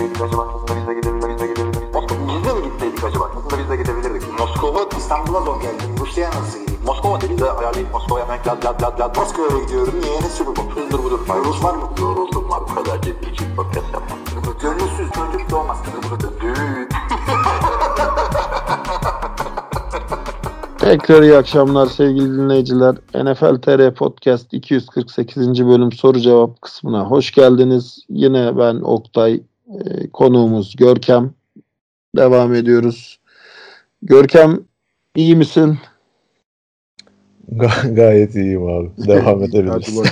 gitseydik acaba? Aslında biz de gidebilirdik. Biz de mi gitseydik acaba? Aslında biz de gidebilirdik. Moskova, İstanbul'a zor geldim. Rusya'ya nasıl gideyim? Moskova dedi de ayarlayıp Moskova'ya hemen lad lad lad lad. Moskova'ya gidiyorum. Niye? Ne sürü bu? Hızdır budur. Rus var mı? Yoruldum var. Bu kadar ciddi ciddi podcast yapmam. Gönülsüz çocuk doğmaz. Düğün. Tekrar iyi akşamlar sevgili dinleyiciler. NFL TR Podcast 248. bölüm soru cevap kısmına hoş geldiniz. Yine ben Oktay, e, konuğumuz Görkem. Devam ediyoruz. Görkem iyi misin? Ga- gayet iyiyim abi. Devam edebiliriz.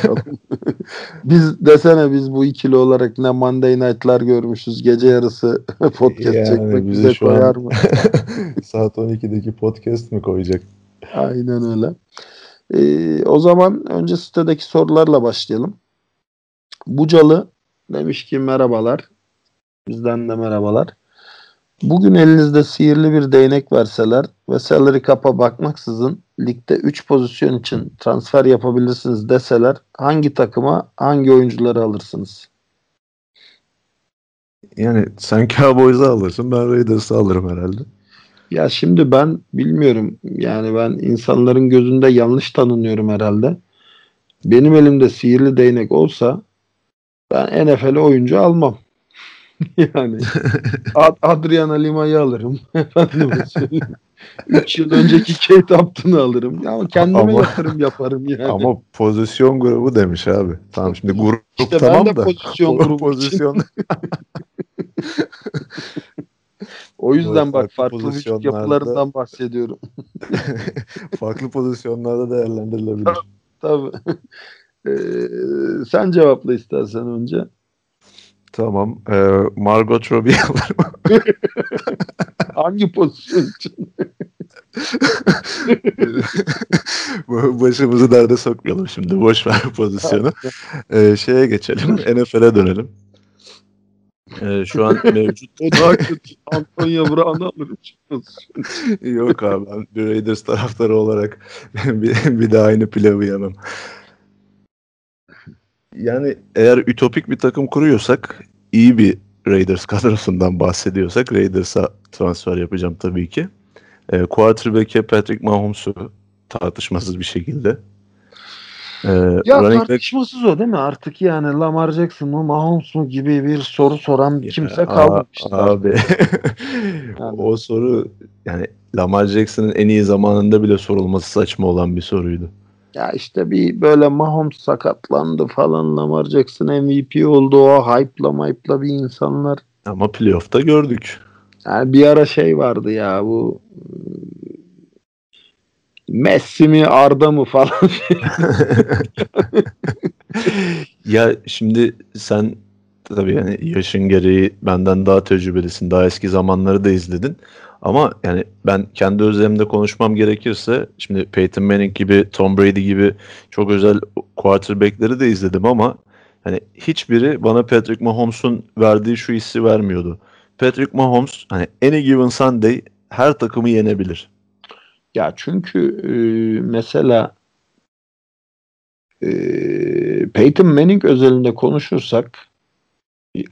Biz desene biz bu ikili olarak ne Monday Night'lar görmüşüz. Gece yarısı podcast Yani çekmek bize koyar mı? Saat 12'deki podcast mi koyacak? Aynen öyle. Ee, o zaman önce sitedeki sorularla başlayalım. Bucalı demiş ki merhabalar. Bizden de merhabalar. Bugün elinizde sihirli bir değnek verseler ve salary cap'a bakmaksızın ligde 3 pozisyon için transfer yapabilirsiniz deseler hangi takıma hangi oyuncuları alırsınız? Yani sen Cowboys'u alırsın ben Raiders'ı alırım herhalde. Ya şimdi ben bilmiyorum yani ben insanların gözünde yanlış tanınıyorum herhalde. Benim elimde sihirli değnek olsa ben NFL'e oyuncu almam. yani Ad- Adriana Lima'yı alırım. Söyleyeyim. 3 yıl önceki Kate Upton'u alırım. Ya kendime Ama- yatırım yaparım yani. Ama pozisyon grubu demiş abi. Tamam şimdi grup İşte ben tamam de da. pozisyon grubu pozisyon o yüzden bak farklı pozisyonlarda- yapılarından bahsediyorum. farklı pozisyonlarda değerlendirilebilir. Tabii. Ee, sen cevapla istersen önce. Tamam. Ee, Margot Robbie alırım. Hangi pozisyon için? Başımızı derde sokmayalım şimdi. Boş ver pozisyonu. Ee, şeye geçelim. NFL'e dönelim. Ee, şu an mevcut O daha kötü. Antonio Brown'u alırım. Yok abi ben bir Raiders taraftarı olarak bir, bir daha aynı pilavı yemem. Yani eğer ütopik bir takım kuruyorsak iyi bir Raiders kadrosundan bahsediyorsak Raiders'a transfer yapacağım tabii ki. E, quarterback'e Patrick Mahomes'u tartışmasız bir şekilde. E, Ya running back- tartışmasız o değil mi? Artık yani Lamar Jackson mı Mahomes mu gibi bir soru soran kimse Aa, kalmamıştı. Abi. o soru yani Lamar Jackson'ın en iyi zamanında bile sorulması saçma olan bir soruydu. Ya işte bir böyle Mahomes sakatlandı falan Lamar Jackson MVP oldu o hype'la hype'la bir insanlar. Ama playoff'ta gördük. Yani bir ara şey vardı ya bu Messi mi Arda mı falan. ya şimdi sen tabii yani yaşın gereği benden daha tecrübelisin. Daha eski zamanları da izledin. Ama yani ben kendi özelimde konuşmam gerekirse şimdi Peyton Manning gibi Tom Brady gibi çok özel quarterback'leri de izledim ama hani hiçbiri bana Patrick Mahomes'un verdiği şu hissi vermiyordu. Patrick Mahomes hani any given Sunday her takımı yenebilir. Ya çünkü e, mesela e, Peyton Manning özelinde konuşursak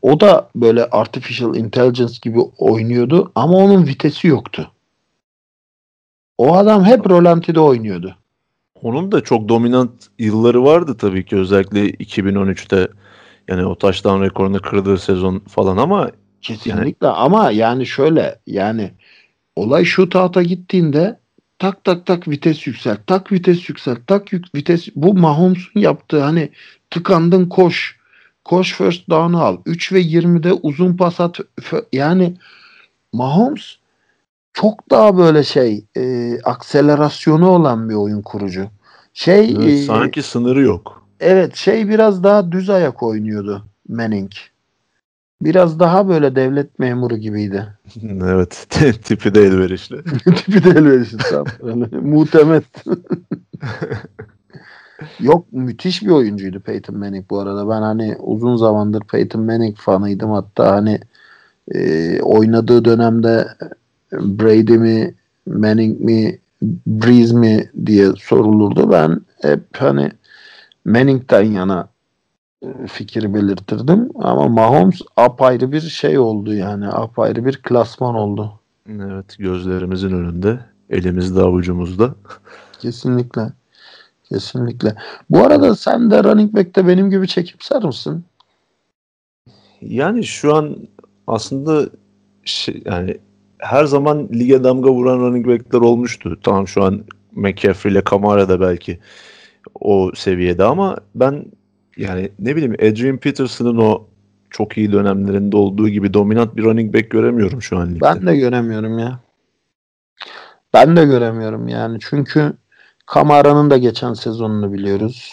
o da böyle artificial intelligence gibi oynuyordu ama onun vitesi yoktu. O adam hep rolantide oynuyordu. Onun da çok dominant yılları vardı tabii ki özellikle 2013'te yani o taştan rekorunu kırdığı sezon falan ama Kesinlikle ama yani şöyle yani olay shootout'a gittiğinde tak tak tak vites yükselt, tak vites yükselt, tak yük, vites bu Mahomes'un yaptığı hani tıkandın koş, koş first down'u al. 3 ve 20'de uzun pas at. Yani Mahomes çok daha böyle şey e, akselerasyonu olan bir oyun kurucu. Şey e, sanki sınırı yok. Evet şey biraz daha düz ayak oynuyordu Manning. Biraz daha böyle devlet memuru gibiydi. evet tipi de elverişli. Tipi de elverişli tam böyle. Muhtemet. Yok müthiş bir oyuncuydu Peyton Manning bu arada. Ben hani uzun zamandır Peyton Manning fanıydım. Hatta hani e, oynadığı dönemde Brady mi Manning mi Breeze mi diye sorulurdu. Ben hep hani Manning'den yana e, fikir belirtirdim. Ama Mahomes apayrı bir şey oldu yani. Apayrı bir klasman oldu. Evet gözlerimizin önünde. Elimizde avucumuzda. Kesinlikle. Kesinlikle. Bu arada sen de running back'te benim gibi çekimser misin? Yani şu an aslında şey, yani her zaman lige damga vuran running back'ler olmuştu. Tamam şu an McCaffrey ile Kamara da belki o seviyede ama ben yani ne bileyim Adrian Peterson'ın o çok iyi dönemlerinde olduğu gibi dominant bir running back göremiyorum şu an ligde. Ben de göremiyorum ya. Ben de göremiyorum yani. Çünkü Kamara'nın da geçen sezonunu biliyoruz.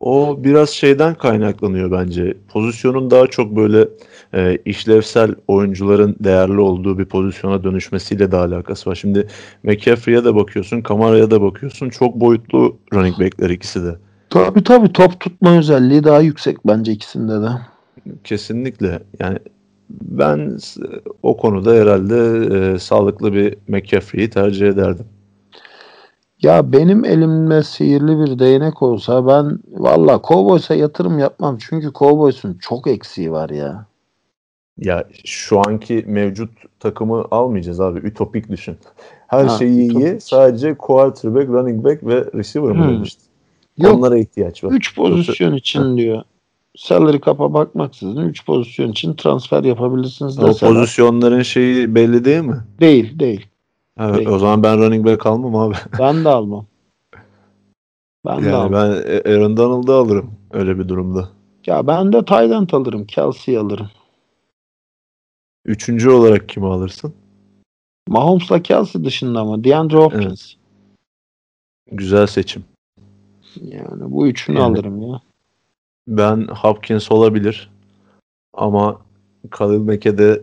O biraz şeyden kaynaklanıyor bence. Pozisyonun daha çok böyle e, işlevsel oyuncuların değerli olduğu bir pozisyona dönüşmesiyle de alakası var. Şimdi McCaffrey'e de bakıyorsun, Kamara'ya da bakıyorsun. Çok boyutlu running backler ikisi de. Tabii tabii top tutma özelliği daha yüksek bence ikisinde de. Kesinlikle. Yani ben o konuda herhalde e, sağlıklı bir McCaffrey'i tercih ederdim. Ya benim elimde sihirli bir değnek olsa ben valla Cowboys'a yatırım yapmam. Çünkü Cowboys'un çok eksiği var ya. Ya şu anki mevcut takımı almayacağız abi. Ütopik düşün. Her Ha, şeyi iyi. ütopik. Sadece quarterback, running back ve receiver mı Hmm. demiştin? Yok Onlara ihtiyaç var. 3 pozisyon için diyor. Salary cap'a bakmaksızın 3 pozisyon için transfer yapabilirsiniz O pozisyonların şeyi belli değil mi? Değil değil. Değil. o zaman ben running back almam abi. Ben de almam. Ben de Yani almam. ben Aaron Donald'ı alırım öyle bir durumda. Ya ben de Tayland alırım. Kelsey alırım. Üçüncü olarak kimi alırsın? Mahomes'la Kelsey dışında ama DeAndre Hopkins. Güzel seçim. Yani bu üçünü Yani- alırım ya. Ben Hopkins olabilir. Ama Khalil Mack'e de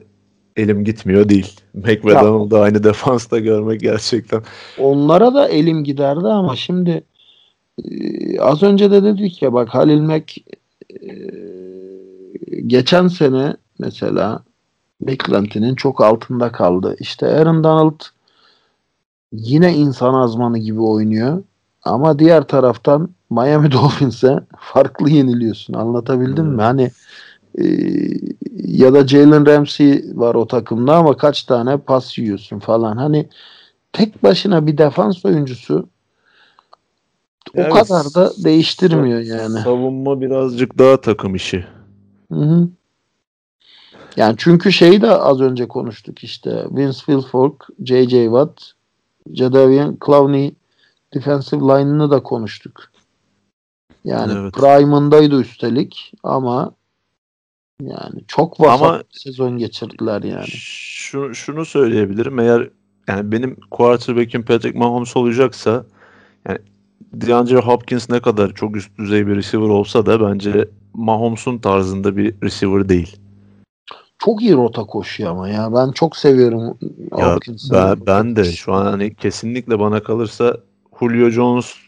elim gitmiyor değil. Mack ve Ya. Donald'ı aynı defansta görmek gerçekten. Onlara da elim giderdi ama şimdi e, az önce de dedik ya bak Halil Mack e, geçen sene mesela beklentinin çok altında kaldı. İşte Aaron Donald yine insan azmanı gibi oynuyor. Ama diğer taraftan Miami Dolphins'e farklı yeniliyorsun. Anlatabildim mi? Evet. Hani e, ya da Jalen Ramsey var o takımda ama kaç tane pas yiyorsun falan. Hani tek başına bir defans oyuncusu o Evet, kadar da değiştirmiyor yani. Savunma birazcık daha takım işi. Hı hı. Yani çünkü şeyi de az önce konuştuk işte. Vince Wilfork, J.J. Watt, Jadavian Clowney defensive line'ını da konuştuk. Yani Evet. prime'ındaydı üstelik ama yani çok vasat Ama- bir sezon geçirdiler yani. Şu, şunu söyleyebilirim. Eğer yani benim quarterback'im Patrick Mahomes olacaksa yani DeAndre Hopkins ne kadar çok üst düzey bir receiver olsa da bence Mahomes'un tarzında bir receiver değil. Çok iyi rota koşuyor ama ya. Ben çok seviyorum Ya Hopkins'ın ben, ben de şu an hani kesinlikle bana kalırsa Julio Jones'un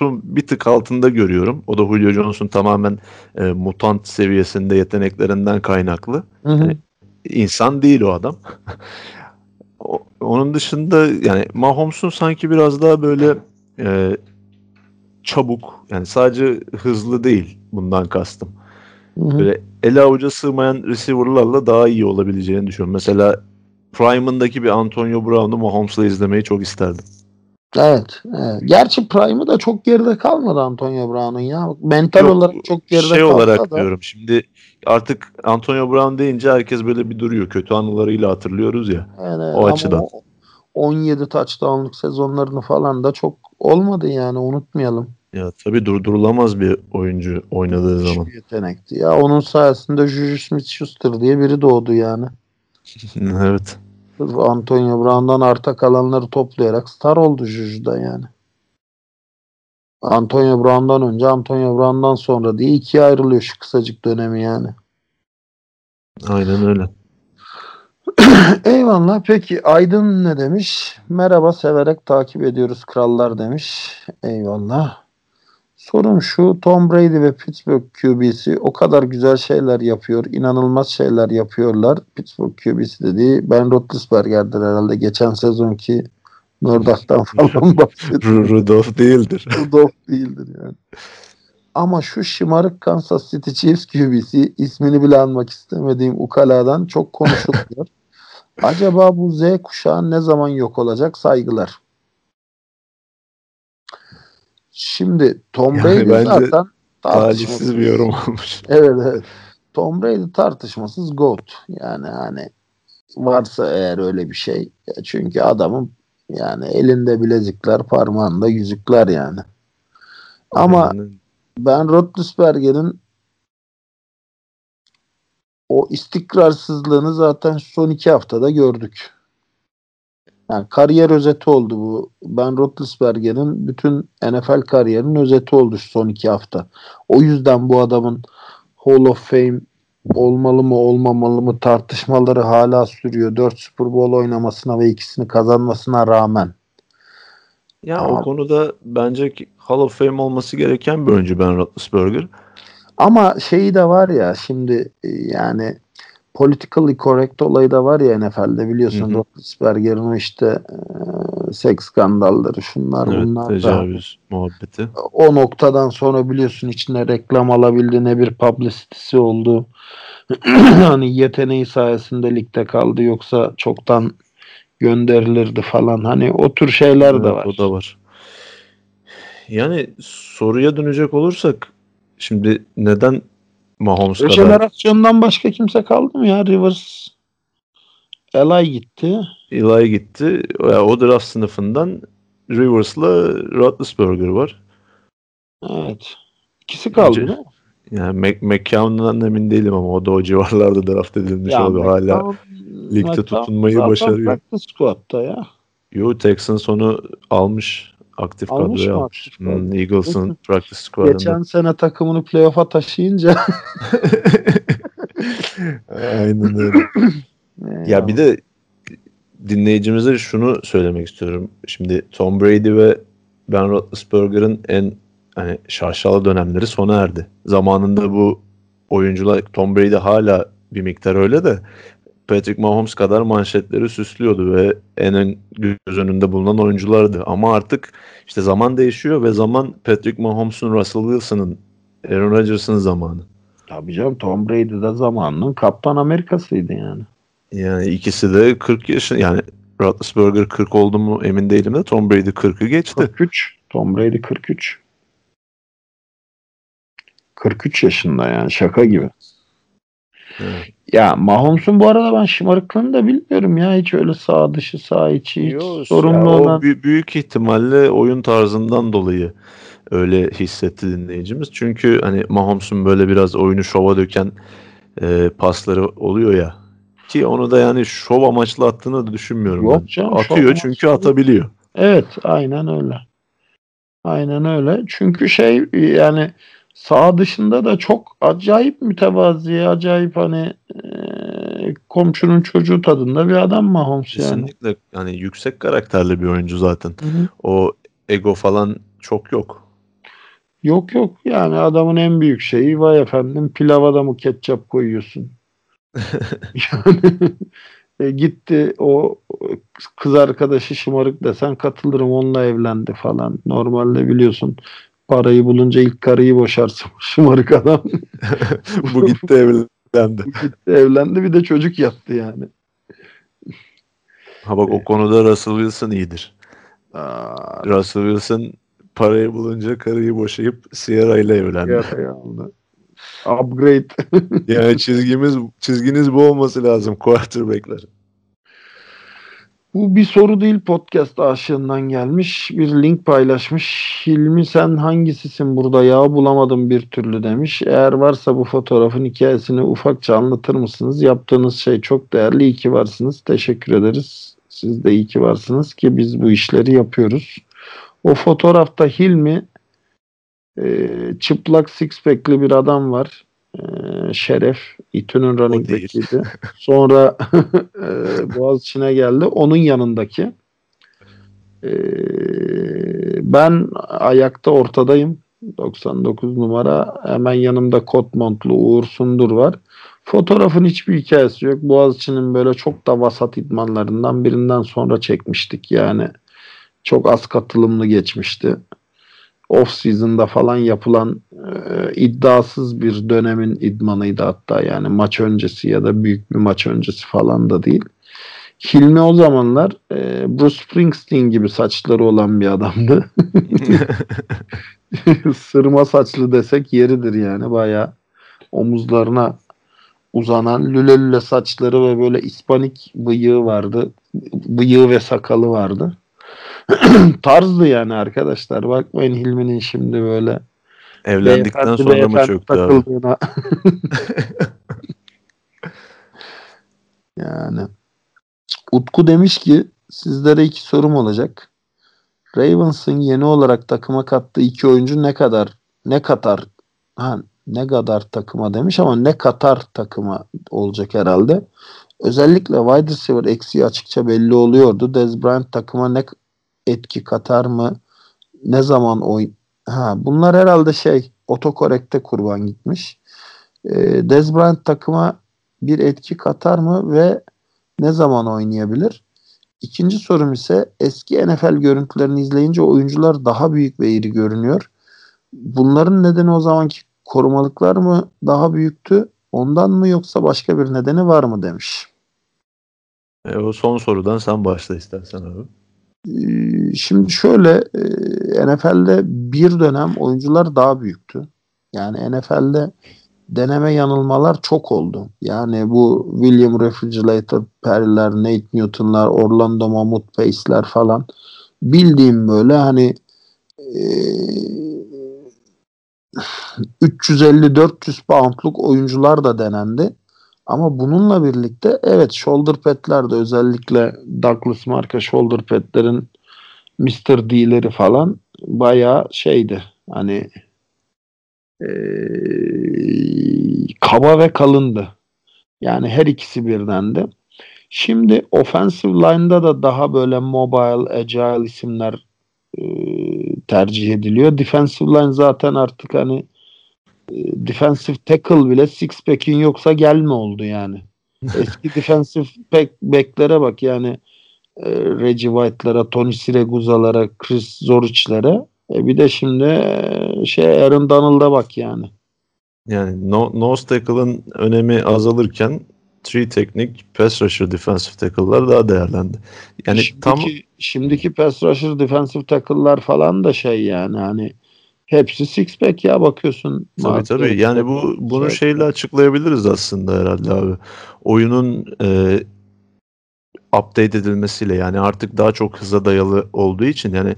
bir tık altında görüyorum. O da Julio Jones'un tamamen e, mutant seviyesinde yeteneklerinden kaynaklı. Hı hı. İnsan değil o adam. Onun dışında yani Mahomes'un sanki biraz daha böyle e, çabuk yani sadece hızlı değil bundan kastım. Hı hı. Böyle ele avuca sığmayan receiver'larla daha iyi olabileceğini düşünüyorum. Mesela Prime'ındaki bir Antonio Brown'u Mahomes'la izlemeyi çok isterdim. Evet, evet. Gerçi Prime'ı da çok geride kalmadı Antonio Brown'un ya. Mental Yok, olarak çok geride şey kalsa olarak da. diyorum. Şimdi artık Antonio Brown deyince herkes böyle bir duruyor. Kötü anılarıyla hatırlıyoruz ya. Yani O ama açıdan. o 17 touchdown'luk sezonlarını falan da çok olmadı yani unutmayalım. Ya tabii durdurulamaz bir oyuncu oynadığı Müthiş zaman. yetenekti. Ya onun sayesinde Juju Smith-Schuster diye biri doğdu yani. evet. Antonio Brown'dan arta kalanları toplayarak star oldu Juju'da yani. Antonio Brown'dan önce Antonio Brown'dan sonra diye ikiye ayrılıyor şu kısacık dönemi yani. Aynen öyle. Eyvallah. Peki Aydın ne demiş? Merhaba severek takip ediyoruz krallar demiş. Eyvallah. Sorum şu Tom Brady ve Pittsburgh QB'si o kadar güzel şeyler yapıyor. inanılmaz şeyler yapıyorlar. Pittsburgh QB'si dediği Ben Roethlisberger'dir herhalde. Geçen sezonki Murdoch'tan falan bahsediyor. Ru- Rudolph değildir. Rudolph değildir yani. Ama şu şımarık Kansas City Chiefs QB'si ismini bile anmak istemediğim ukaladan çok konuşuluyor. Acaba bu Z kuşağı ne zaman yok olacak? Saygılar. Şimdi Tom Yani Brady bence zaten Talihsiz bir yorum olmuş. Evet evet. Tom Brady tartışmasız GOAT. Yani hani varsa eğer öyle bir şey. Ya Çünkü adamın yani elinde bilezikler, parmağında yüzükler yani. Ama Yani ben Roethlisberger'in o istikrarsızlığını zaten son iki haftada gördük. Yani kariyer özeti oldu bu. Ben Roethlisberger'in bütün NFL kariyerinin özeti oldu şu son iki hafta. O yüzden bu adamın Hall of Fame olmalı mı olmamalı mı tartışmaları hala sürüyor. 4 Super Bowl oynamasına ve ikisini kazanmasına rağmen. Ya Ama- o konuda bence Hall of Fame olması gereken bir oyuncu Ben Roethlisberger. Ama şeyi de var ya şimdi e, yani politically correct olayı da var ya NFL'de biliyorsun. Roethlisberger'in o işte e, seks skandalları şunlar Evet, bunlar da tecavüz muhabbeti. o noktadan sonra biliyorsun içine reklam alabildi ne bir publicity'si oldu. hani yeteneği sayesinde ligde kaldı yoksa çoktan gönderilirdi falan. Hani o tür şeyler de Evet, var. O da var. Yani soruya dönecek olursak şimdi neden Mahomes O kadar jenerasyondan başka kimse kaldı mı ya? Rivers Eli gitti. Eli gitti? Ya, o draft sınıfından Rivers'la Roethlisberger var. Evet. İkisi kaldı Bence- değil? Yani Mac McCown'dan emin değilim ama o da o civarlarda draft edilmiş Ya oluyor. Hala ligde McCown tutunmayı zaten başarıyor. Practice squad'da ya. Yo Texans onu almış. Aktif Almış kadroya mı almış. Hmm, Eagles'ın practice squad'ında. Geçen sene takımını playoff'a taşıyınca Aynen öyle. Ya bir de dinleyicimize şunu söylemek istiyorum. Şimdi Tom Brady ve Ben Roethlisberger'ın en hani şaşalı dönemleri sona erdi. Zamanında bu oyuncular Tom Brady hala bir miktar öyle de Patrick Mahomes kadar manşetleri süslüyordu ve en göz önünde bulunan oyunculardı. Ama artık işte zaman değişiyor ve zaman Patrick Mahomes'un, Russell Wilson'ın, Aaron Rodgers'ın zamanı. Tabii canım Tom Brady de zamanının Kaptan Amerika'sıydı yani. Yani ikisi de 40 yaşın yani Roethlisberger 40 oldu mu emin değilim de Tom Brady 40'ı geçti. 43. Tom Brady 43. 43 yaşında yani şaka gibi. Evet. Ya Mahomes'un bu arada ben şımarıklığını da bilmiyorum ya. Hiç öyle sağ dışı sağ içi hiç Yo, sorunlu ya olan. bü- büyük ihtimalle oyun tarzından dolayı öyle hissetti dinleyicimiz. Çünkü hani Mahomes'un böyle biraz oyunu şova döken e, pasları oluyor ya. Ki onu da yani şov amaçlı attığını da düşünmüyorum Yok ben. canım, Atıyor amaçlı çünkü değil. atabiliyor. Evet aynen öyle. Aynen öyle. Çünkü şey yani sağ dışında da çok acayip mütevazi, acayip hani e, komşunun çocuğu tadında bir adam Mahomes yani. Kesinlikle yani yüksek karakterli bir oyuncu zaten. Hı hı. O ego falan çok yok. Yok yok yani adamın en büyük şeyi vay efendim pilava da mı ketçap koyuyorsun? yani e, gitti o kız arkadaşı şımarık desen katılırım onunla evlendi falan. Normalde biliyorsun parayı bulunca ilk karıyı boşarsın şımarık adam. Bu gitti evlendi. gitti evlendi bir de çocuk yaptı yani. Ha bak o konuda Russell Wilson iyidir. Aa, Russell Wilson parayı bulunca karıyı boşayıp Sierra ile evlendi. aldı. Upgrade. yani çizgimiz çizginiz bu olması lazım quarterback'ler. Bu bir soru değil podcast aşığından gelmiş. Bir link paylaşmış. Hilmi sen hangisisin burada ya bulamadım bir türlü demiş. Eğer varsa bu fotoğrafın hikayesini ufakça anlatır mısınız? Yaptığınız şey çok değerli. İyi ki varsınız. Teşekkür ederiz. Siz de iyi ki varsınız ki biz bu işleri yapıyoruz. O fotoğrafta Hilmi çıplak six pack'li bir adam var. E, Şeref. İTÜ'nün running back'iydi. Sonra e, Boğaziçi'ne geldi. Onun yanındaki. E, ben ayakta ortadayım. 99 numara. Hemen yanımda kot montlu Uğur Sundur var. Fotoğrafın hiçbir hikayesi yok. Boğaziçi'nin böyle çok da vasat idmanlarından birinden sonra çekmiştik. Yani çok az katılımlı geçmişti. Off season'da falan yapılan e, iddiasız bir dönemin idmanıydı hatta yani maç öncesi ya da büyük bir maç öncesi falan da değil. Hilmi o zamanlar e, Bruce Springsteen gibi saçları olan bir adamdı. Sırma saçlı desek yeridir yani bayağı omuzlarına uzanan lüle lüle saçları ve böyle ispanik bıyığı vardı. Bıyığı ve sakalı vardı. Tarzdı yani arkadaşlar. Bakmayın Hilmi'nin şimdi böyle Evlendikten beyefendi sonra mı çöktü abi? yani Utku demiş ki sizlere iki sorum olacak. Ravens'ın yeni olarak takıma kattığı iki oyuncu ne kadar ne katar ha, ne kadar takıma demiş ama ne katar takıma olacak herhalde. Özellikle wide receiver eksiği açıkça belli oluyordu. Dez Bryant takıma ne etki katar mı? Ne zaman oyun? Ha, bunlar herhalde şey otokorekte kurban gitmiş. Ee, Dez Bryant takıma bir etki katar mı ve ne zaman oynayabilir? İkinci sorum ise eski NFL görüntülerini izleyince oyuncular daha büyük ve iri görünüyor. Bunların nedeni o zamanki korumalıklar mı daha büyüktü? Ondan mı yoksa başka bir nedeni var mı demiş. E, o son sorudan sen başla istersen abi. Ee, Şimdi şöyle e, NFL'de bir dönem oyuncular daha büyüktü. Yani NFL'de deneme yanılmalar çok oldu. Yani bu William Refrigerator Perry'ler, Nate Newton'lar, Orlando Mammoth Pace'ler falan bildiğim böyle hani e, 350-400 poundluk oyuncular da denendi. Ama bununla birlikte evet shoulder pad'ler de özellikle Douglas marka shoulder pad'lerin Mr. D'leri falan bayağı şeydi. Hani eee, kaba ve kalındı. Yani her ikisi birdendi. Şimdi offensive line'da da daha böyle mobile, agile isimler eee, tercih ediliyor. Defensive line zaten artık hani e, defensive tackle bile six pack'in yoksa gelme oldu yani. Eski defensive back, back'lere bak yani e, Reggie White'lara, Tony Siragusa'lara, Chris Zoric'lere e, bir de şimdi e, şey Aaron Donald'a bak yani. Yani no, nose tackle'ın önemi azalırken three teknik pass rusher defensive tackle'lar daha değerlendi. Yani şimdiki, tam şimdiki pass rusher defensive tackle'lar falan da şey yani hani hepsi six pack ya bakıyorsun. Tabii Mark tabii. Yani bu bunu şey- şeyle açıklayabiliriz aslında herhalde abi. Oyunun e, update edilmesiyle yani artık daha çok hıza dayalı olduğu için yani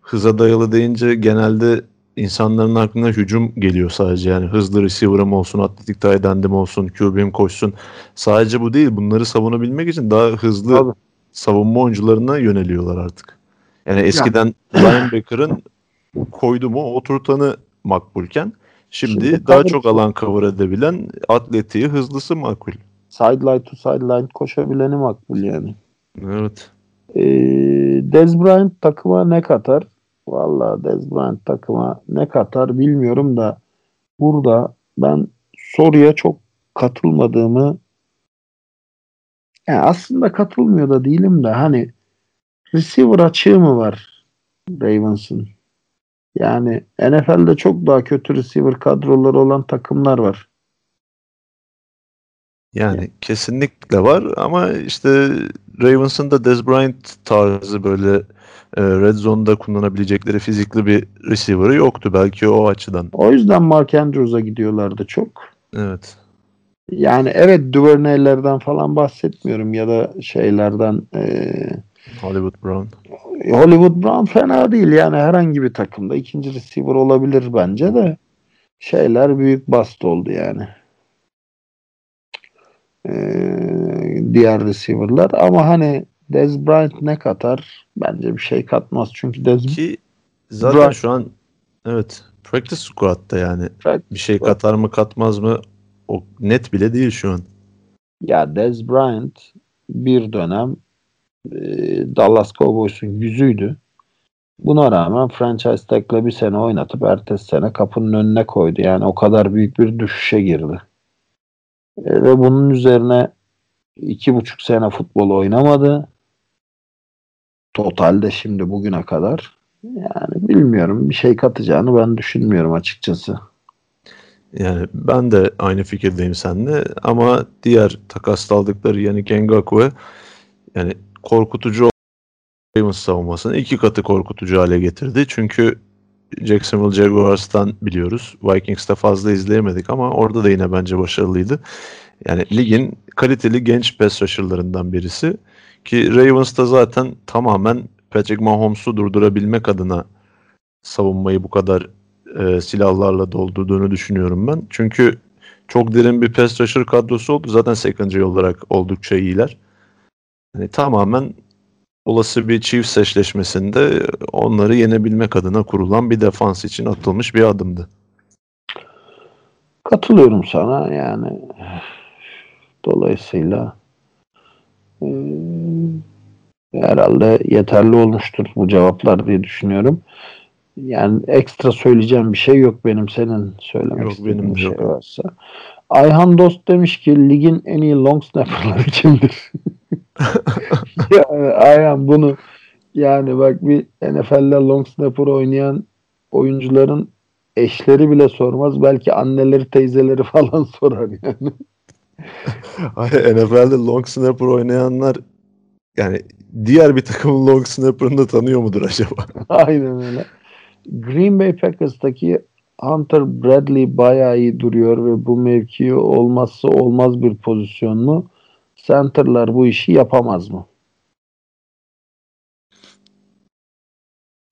hıza dayalı deyince genelde insanların aklına hücum geliyor sadece yani hızlı receiver'ım olsun, atletik tight end'im olsun, QB'm koşsun. Sadece bu değil. Bunları savunabilmek için daha hızlı Tabii. savunma oyuncularına yöneliyorlar artık. Yani eskiden linebacker'ın koydu mu oturtanı makbulken şimdi, Şimdi daha çok alan cover edebilen atletiği hızlısı makul. sideline to sideline koşabileni makbul yani. Evet. Ee, Dez Bryant takıma ne katar? Valla Dez Bryant takıma ne katar bilmiyorum da burada ben soruya çok katılmadığımı yani aslında katılmıyor da değilim de hani receiver açığı mı var Ravens'ın? Yani NFL'de çok daha kötü receiver kadroları olan takımlar var. Yani kesinlikle var ama işte Ravens'ın da Dez Bryant tarzı böyle e, red zone'da kullanabilecekleri fizikli bir receiver'ı yoktu belki o açıdan. O yüzden Mark Andrews'a gidiyorlardı çok. Evet. Yani evet Duvernay'lerden falan bahsetmiyorum ya da şeylerden eee, Hollywood Brown. Hollywood Brown fena değil yani herhangi bir takımda ikinci receiver olabilir bence de şeyler büyük bast oldu yani. Eee, diğer receiver'lar ama hani Dez Bryant ne katar? Bence bir şey katmaz çünkü Dez Ki zaten Bryant- şu an evet practice squad'da yani Practice bir şey squad. katar mı katmaz mı o net bile değil şu an. Ya Dez Bryant bir dönem Dallas Cowboys'un yüzüydü. Buna rağmen franchise tag'le bir sene oynatıp ertesi sene kapının önüne koydu. Yani o kadar büyük bir düşüşe girdi. E, ve bunun üzerine iki buçuk sene futbol oynamadı. Totalde şimdi bugüne kadar. Yani bilmiyorum. Bir şey katacağını ben düşünmüyorum açıkçası. Yani ben de aynı fikirdeyim seninle ama diğer takas aldıkları yani Ngakwe yani korkutucu Ravens savunmasını iki katı korkutucu hale getirdi. Çünkü Jacksonville Jaguars'tan biliyoruz. Vikings'te fazla izleyemedik ama orada da yine bence başarılıydı. Yani ligin kaliteli genç pass rusher'larından birisi. Ki Ravens'ta zaten tamamen Patrick Mahomes'u durdurabilmek adına savunmayı bu kadar e, silahlarla doldurduğunu düşünüyorum ben. Çünkü çok derin bir pass rusher kadrosu oldu. Zaten secondary olarak oldukça iyiler. Yani tamamen olası bir çift seçleşmesinde onları yenebilmek adına kurulan bir defans için atılmış bir adımdı. Katılıyorum sana yani. Dolayısıyla e, herhalde yeterli olmuştur bu cevaplar diye düşünüyorum. Yani ekstra söyleyeceğim bir şey yok benim senin söylemek yok, istediğin benim bir şey yok. varsa. Ayhan Dost demiş ki ligin en iyi long snapperları kimdir? yani Ayhan bunu yani bak bir NFL'de long snapper oynayan oyuncuların eşleri bile sormaz. Belki anneleri, teyzeleri falan sorar yani. Hayır, NFL'de long snapper oynayanlar yani diğer bir takımın long snapper'ını da tanıyor mudur acaba? Aynen öyle. Green Bay Packers'taki Hunter Bradley bayağı iyi duruyor ve bu mevki olmazsa olmaz bir pozisyon mu? Center'lar bu işi yapamaz mı?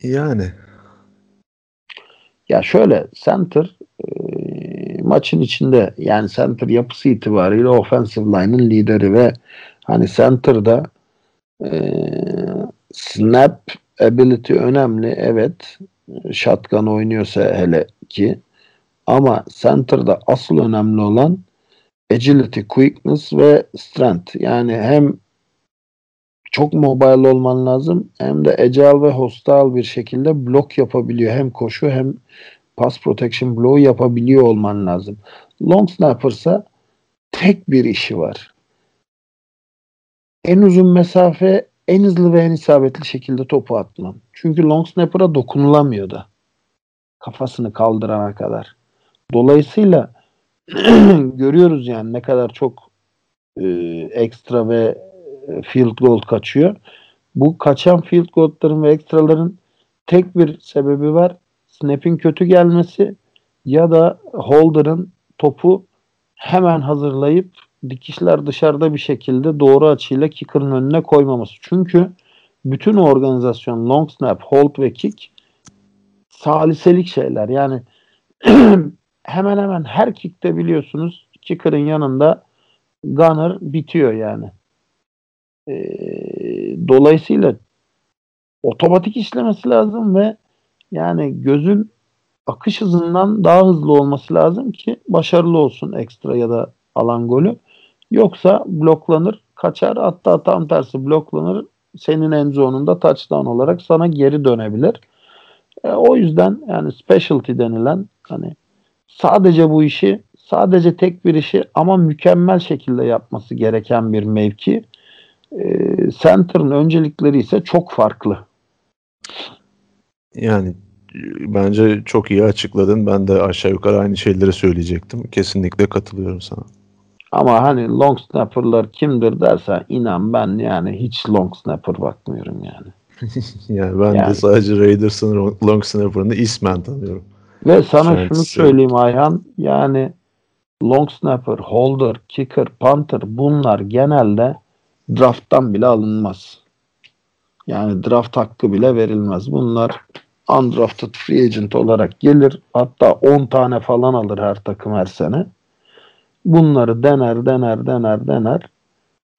Yani Ya şöyle center e, maçın içinde yani center yapısı itibariyle offensive line'ın lideri ve hani center'da e, snap ability önemli evet shotgun oynuyorsa hele ki ama center'da asıl önemli olan agility, quickness ve strength. Yani hem çok mobile olman lazım hem de agile ve hostile bir şekilde blok yapabiliyor. Hem koşu hem pass protection bloğu yapabiliyor olman lazım. Long snapper'sa tek bir işi var. En uzun mesafe en hızlı ve en isabetli şekilde topu atman. Çünkü long snapper'a dokunulamıyor da. Kafasını kaldırana kadar. Dolayısıyla görüyoruz yani ne kadar çok e, ekstra ve e, field goal kaçıyor. Bu kaçan field goal'ların ve ekstraların tek bir sebebi var. Snap'in kötü gelmesi ya da holder'ın topu hemen hazırlayıp dikişler dışarıda bir şekilde doğru açıyla kicker'ın önüne koymaması. Çünkü bütün organizasyon long snap, hold ve kick saliselik şeyler. Yani hemen hemen her kickte biliyorsunuz kicker'ın yanında gunner bitiyor yani. Ee, dolayısıyla otomatik işlemesi lazım ve yani gözün akış hızından daha hızlı olması lazım ki başarılı olsun ekstra ya da alan golü. Yoksa bloklanır, kaçar hatta tam tersi bloklanır senin en zonunda touchdown olarak sana geri dönebilir. E, o yüzden yani specialty denilen hani sadece bu işi sadece tek bir işi ama mükemmel şekilde yapması gereken bir mevki. E, center'ın öncelikleri ise çok farklı. Yani bence çok iyi açıkladın. Ben de aşağı yukarı aynı şeyleri söyleyecektim. Kesinlikle katılıyorum sana. Ama hani long snapper'lar kimdir dersen inan ben yani hiç long snapper bakmıyorum yani. yani ben Yani. de sadece Raiders'ın long snapper'ını ismen tanıyorum. Ve sana Evet, şunu söyleyeyim Ayhan yani long snapper, holder, kicker, punter bunlar genelde drafttan bile alınmaz. Yani draft hakkı bile verilmez. Bunlar undrafted free agent olarak gelir. Hatta 10 tane falan alır her takım her sene. Bunları dener dener dener dener.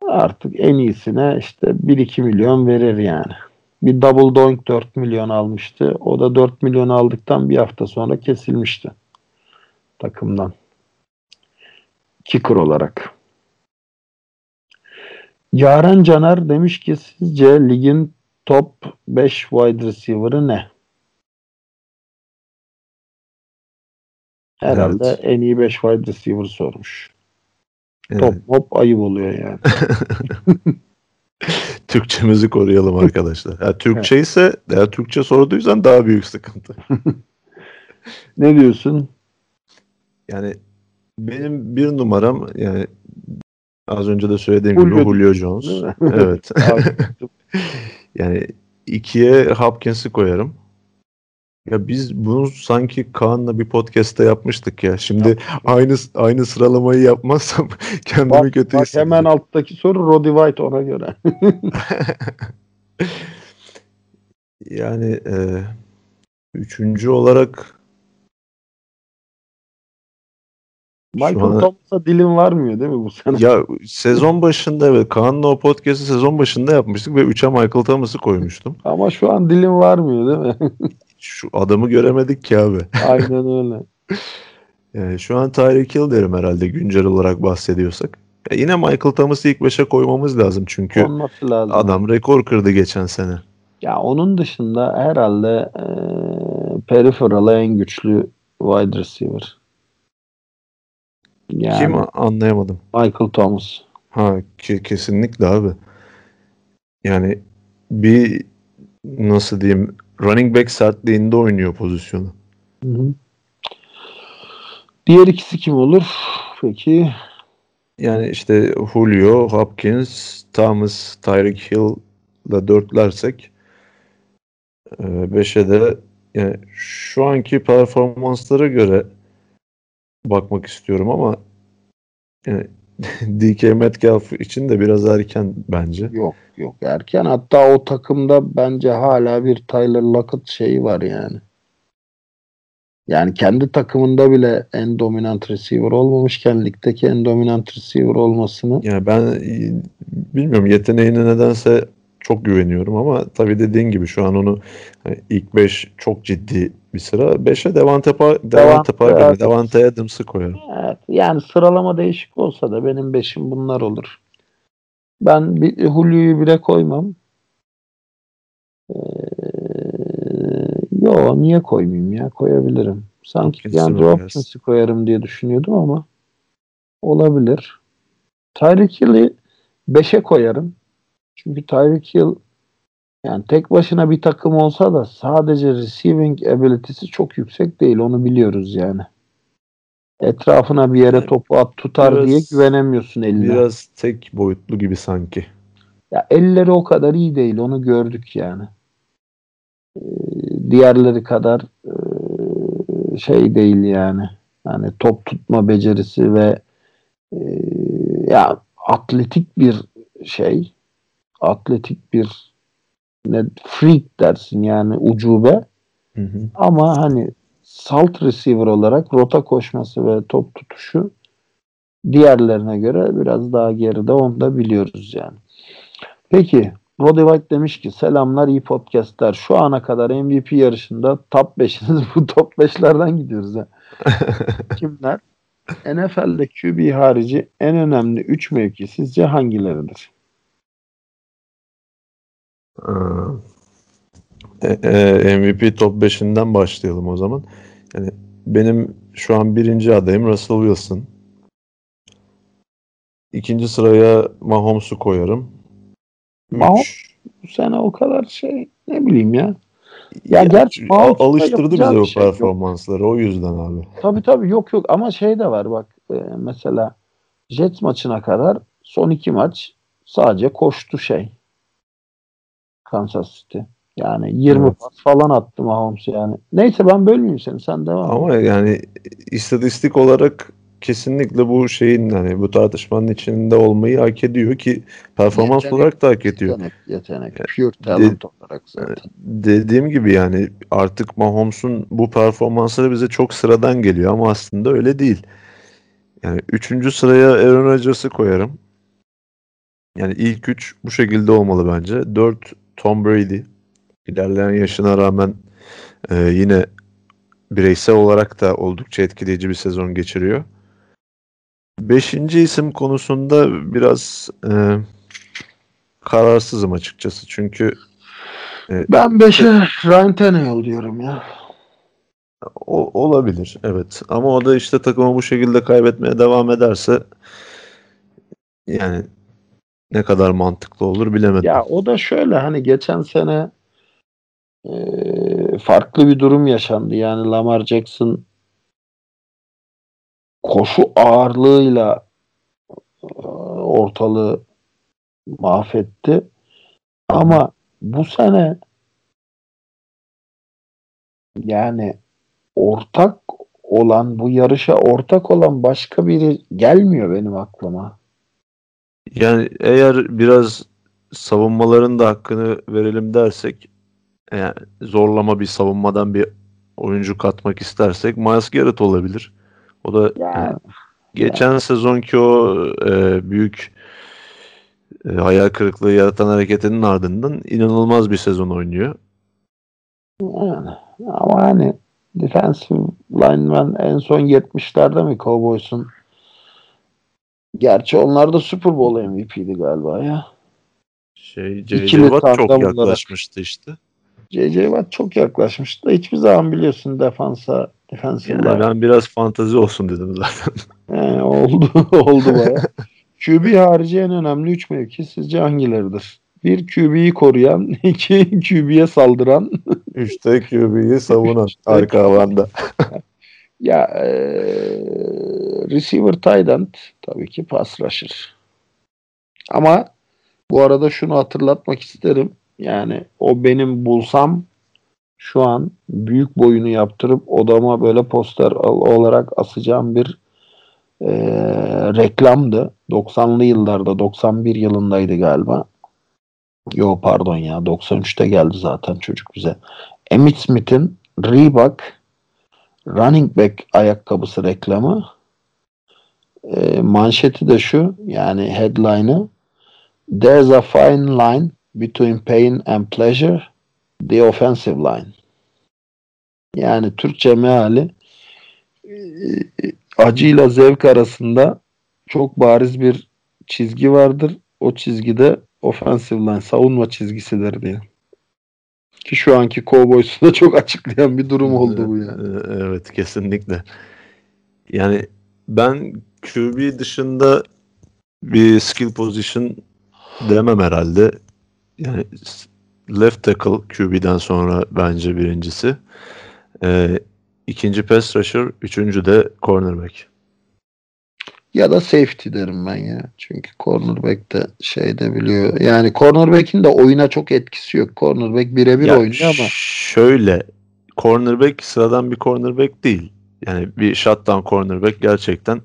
Artık en iyisine işte 1-2 milyon verir yani. Bir double doink 4 milyon almıştı. O da 4 milyon aldıktan bir hafta sonra kesilmişti takımdan. Kicker olarak. Yaren Caner demiş ki sizce ligin top 5 wide receiver'ı ne? Herhalde Evet. en iyi 5 wide receiver sormuş. Evet. Top hop ayıp oluyor yani. Türkçemizi koruyalım arkadaşlar. Ya Türkçe ise eğer Türkçe sorduysan daha büyük sıkıntı. Ne diyorsun? Yani benim bir numaram yani az önce de söylediğim Julio- gibi Julio Jones. Evet. Yani ikiye Hopkins'i koyarım. Ya biz bunu sanki Kaan'la bir podcast'te yapmıştık ya. Şimdi aynı aynı sıralamayı yapmazsam kendimi bak, kötü bak hemen alttaki soru Roddy White ona göre. Yani e, üçüncü olarak Michael an- Thomas'a dilim varmıyor değil mi bu sene? ya sezon başında evet Kaan'la o podcast'ı sezon başında yapmıştık ve 3'e Michael Thomas'ı koymuştum. Ama şu an dilim varmıyor değil mi? Şu adamı göremedik ki abi. Aynen öyle. Yani şu an Tyreek Hill derim herhalde güncel olarak bahsediyorsak. Ya yine Michael Thomas'ı ilk 5'e koymamız lazım çünkü Olması lazım. adam rekor kırdı geçen sene. Ya onun dışında herhalde e, peripheral'a en güçlü wide receiver. Yani Kim anlayamadım. Michael Thomas. Ha ki, kesinlikle abi. Yani bir nasıl diyeyim running back sertliğinde oynuyor pozisyonu. Hı hı. Diğer ikisi kim olur? Peki. Yani işte Julio, Hopkins, Thomas, Tyreek Hill'la dörtlersek 5'e de yani şu anki performanslara göre bakmak istiyorum ama yani DK Metcalf için de biraz erken bence. Yok yok erken. Hatta o takımda bence hala bir Tyler Lockett şeyi var yani. Yani kendi takımında bile en dominant receiver olmamışken ligdeki en dominant receiver olmasını Yani ben e, bilmiyorum yeteneğine nedense çok güveniyorum ama tabii dediğin gibi şu an onu hani ilk 5 çok ciddi bir sıra. 5'e Devante, Pa- Devante Parker, Adams. Devante Adams'ı koyarım. Evet, yani sıralama değişik olsa da benim beşim bunlar olur. Ben bir, Julio'yu bire koymam. Ee, yo niye koymayayım ya koyabilirim. Sanki Hopkins'i yani? Hopkins'i koyarım diye düşünüyordum ama olabilir. Tyreek Hill'i 5'e koyarım. Çünkü Tyreek Hill yani tek başına bir takım olsa da sadece receiving ability'si çok yüksek değil. Onu biliyoruz yani. Etrafına bir yere topu at tutar Biraz- diye güvenemiyorsun eline. Biraz tek boyutlu gibi sanki. Ya elleri o kadar iyi değil. Onu gördük yani. Ee, diğerleri kadar e, şey değil yani. Yani top tutma becerisi ve e, ya atletik bir şey. Atletik bir ne freak dersin yani ucube. Hı hı. Ama hani salt receiver olarak rota koşması ve top tutuşu diğerlerine göre biraz daha geride onu da biliyoruz yani. Peki Roddy White demiş ki selamlar iyi podcastler. Şu ana kadar MVP yarışında top 5'iniz bu top 5'lerden gidiyoruz ha. Kimler? NFL'de QB harici en önemli 3 mevki sizce hangileridir? Aa. E- e, MVP top 5'inden başlayalım o zaman. Yani benim şu an birinci adayım Russell Wilson. İkinci sıraya Mahomes'u koyarım. Üç- Mahomes? Bu sene o kadar şey ne bileyim ya. Ya Ya, gerçi alıştırdı bize o şey yok. performansları o yüzden abi. Tabii tabii yok yok ama şey de var bak e, mesela Jets maçına kadar son iki maç sadece koştu şey Kansas City. Yani 20 Evet. pas falan attı Mahomes yani. Neyse ben bölmeyeyim seni sen devam et. Ama yani istatistik olarak kesinlikle bu şeyin hani bu tartışmanın içinde olmayı hak ediyor ki performans Yetenek- olarak da hak ediyor. Yetenek, yetenek. Pure talent olarak zaten. Dediğim gibi yani artık Mahomes'un bu performansları bize çok sıradan geliyor ama aslında öyle değil. Yani üçüncü sıraya Aaron Rodgers'ı koyarım. Yani ilk üç bu şekilde olmalı bence. Dört Tom Brady. İlerleyen yaşına rağmen e, yine bireysel olarak da oldukça etkileyici bir sezon geçiriyor. Beşinci isim konusunda biraz e, kararsızım açıkçası. Çünkü Ben 5'e Ryan Tannehill diyorum ya. O, olabilir evet ama o da işte takımı bu şekilde kaybetmeye devam ederse yani ne kadar mantıklı olur bilemedim. Ya o da şöyle hani geçen sene e, farklı bir durum yaşandı. Yani Lamar Jackson koşu ağırlığıyla e, ortalığı mahvetti. Ama bu sene yani ortak olan bu yarışa ortak olan başka biri gelmiyor benim aklıma. Yani eğer biraz savunmaların da hakkını verelim dersek yani zorlama bir savunmadan bir oyuncu katmak istersek Miles Garrett olabilir. O da yani, geçen sezonki o e, büyük e, hayal kırıklığı yaratan hareketinin ardından inanılmaz bir sezon oynuyor. Yani, ama hani defensive lineman en son 70'lerde mi Cowboys'un Gerçi onlar da Super Bowl MVP'di galiba ya. Şey J.J. Watt çok yaklaşmıştı işte. J.J. Watt çok yaklaşmıştı da hiçbir zaman biliyorsun defansa defensive yani ben biraz fantazi olsun dedim zaten. He, oldu oldu baya. QB harici en önemli 3 mevki sizce hangileridir? Bir QB'yi koruyan, iki QB'ye saldıran. Üçte QB'yi savunan arka alanda. Ya e, receiver tight end tabii ki pass rusher. Ama bu arada şunu hatırlatmak isterim. Yani o benim bulsam şu an büyük boyunu yaptırıp odama böyle poster olarak asacağım bir e, reklamdı. 90'lı yıllarda 91 yılındaydı galiba. Yo pardon ya 93'te geldi zaten çocuk bize. Emmitt Smith'in Reebok running back ayakkabısı reklamı. E, manşeti de şu yani headline'ı There's a fine line between pain and pleasure the offensive line. Yani Türkçe meali acıyla zevk arasında çok bariz bir çizgi vardır. O çizgide offensive line savunma çizgisidir diye. Ki şu anki Cowboys'u da çok açıklayan bir durum oldu bu yani. Evet kesinlikle. Yani ben QB dışında bir skill position demem herhalde. Yani left tackle QB'den sonra bence birincisi. Ee, ikinci pass rusher, üçüncü de cornerback. Ya da safety derim ben ya. Çünkü cornerback de şey de biliyor. Yani cornerback'in de oyuna çok etkisi yok. Cornerback birebir oynuyor ama. Şöyle cornerback sıradan bir cornerback değil. Yani bir shutdown cornerback gerçekten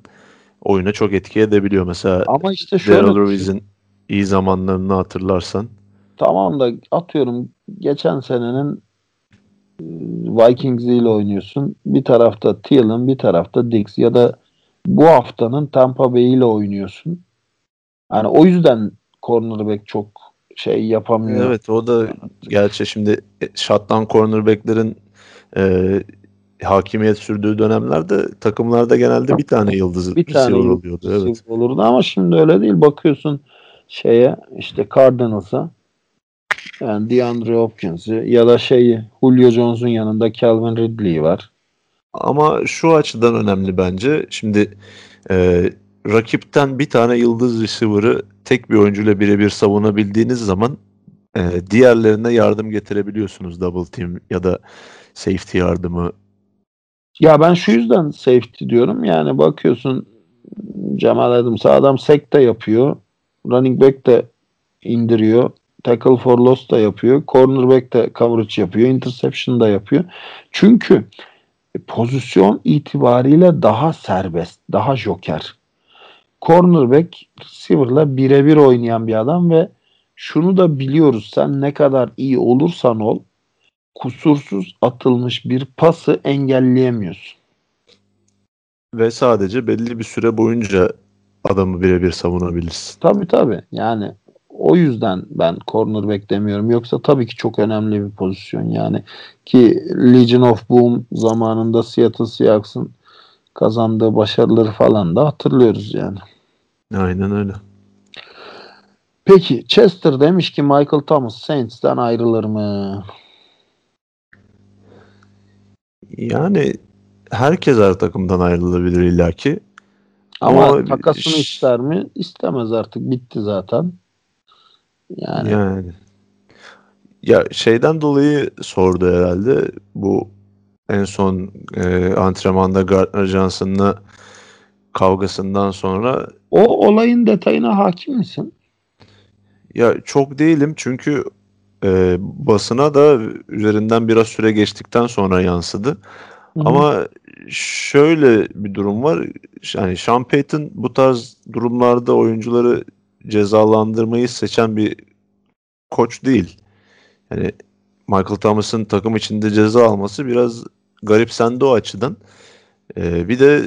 oyuna çok etki edebiliyor. Mesela ama işte Daryl Reese'in iyi zamanlarını hatırlarsan. Tamam da atıyorum geçen senenin e, Vikings ile oynuyorsun. Bir tarafta Thielen, bir tarafta Diggs ya da bu haftanın Tampa Bay ile oynuyorsun. Yani o yüzden cornerback çok şey yapamıyor. Evet o da gerçi şimdi shutdown cornerbacklerin e, hakimiyet sürdüğü dönemlerde takımlarda genelde bir tane yıldız bir tane oluyordu. Evet. Olurdu ama şimdi öyle değil. Bakıyorsun şeye işte Cardinals'a yani DeAndre Hopkins'i ya da şeyi Julio Jones'un yanında Calvin Ridley var. Ama şu açıdan önemli bence. Şimdi e, rakipten bir tane yıldız receiver'ı tek bir oyuncuyla birebir savunabildiğiniz zaman e, diğerlerine yardım getirebiliyorsunuz double team ya da safety yardımı. Ya ben şu yüzden safety diyorum. Yani bakıyorsun Cemal Adams adam sek de yapıyor. Running back de indiriyor. Tackle for loss da yapıyor. Cornerback de coverage yapıyor. Interception da yapıyor. Çünkü pozisyon itibariyle daha serbest, daha joker. Cornerback receiver'la birebir oynayan bir adam ve şunu da biliyoruz sen ne kadar iyi olursan ol kusursuz atılmış bir pası engelleyemiyorsun. Ve sadece belli bir süre boyunca adamı birebir savunabilirsin. Tabii tabii. Yani o yüzden ben cornerback demiyorum. Yoksa tabii ki çok önemli bir pozisyon yani. Ki Legion of Boom zamanında Seattle Seahawks'ın kazandığı başarıları falan da hatırlıyoruz yani. Aynen öyle. Peki Chester demiş ki Michael Thomas Saints'ten ayrılır mı? Yani herkes her takımdan ayrılabilir illaki. Ama, Ama takasını ister mi? İstemez artık. Bitti zaten. Yani, Yani ya şeyden dolayı sordu herhalde bu en son e, antrenmanda Gardner Johnson'la kavgasından sonra o olayın detayına hakim misin? ya çok değilim çünkü e, basına da üzerinden biraz süre geçtikten sonra yansıdı. Hı hı. Ama şöyle bir durum var. Yani Sean Payton bu tarz durumlarda oyuncuları cezalandırmayı seçen bir koç değil. Yani Michael Thomas'ın takım içinde ceza alması biraz garipsendi o açıdan. Ee, bir de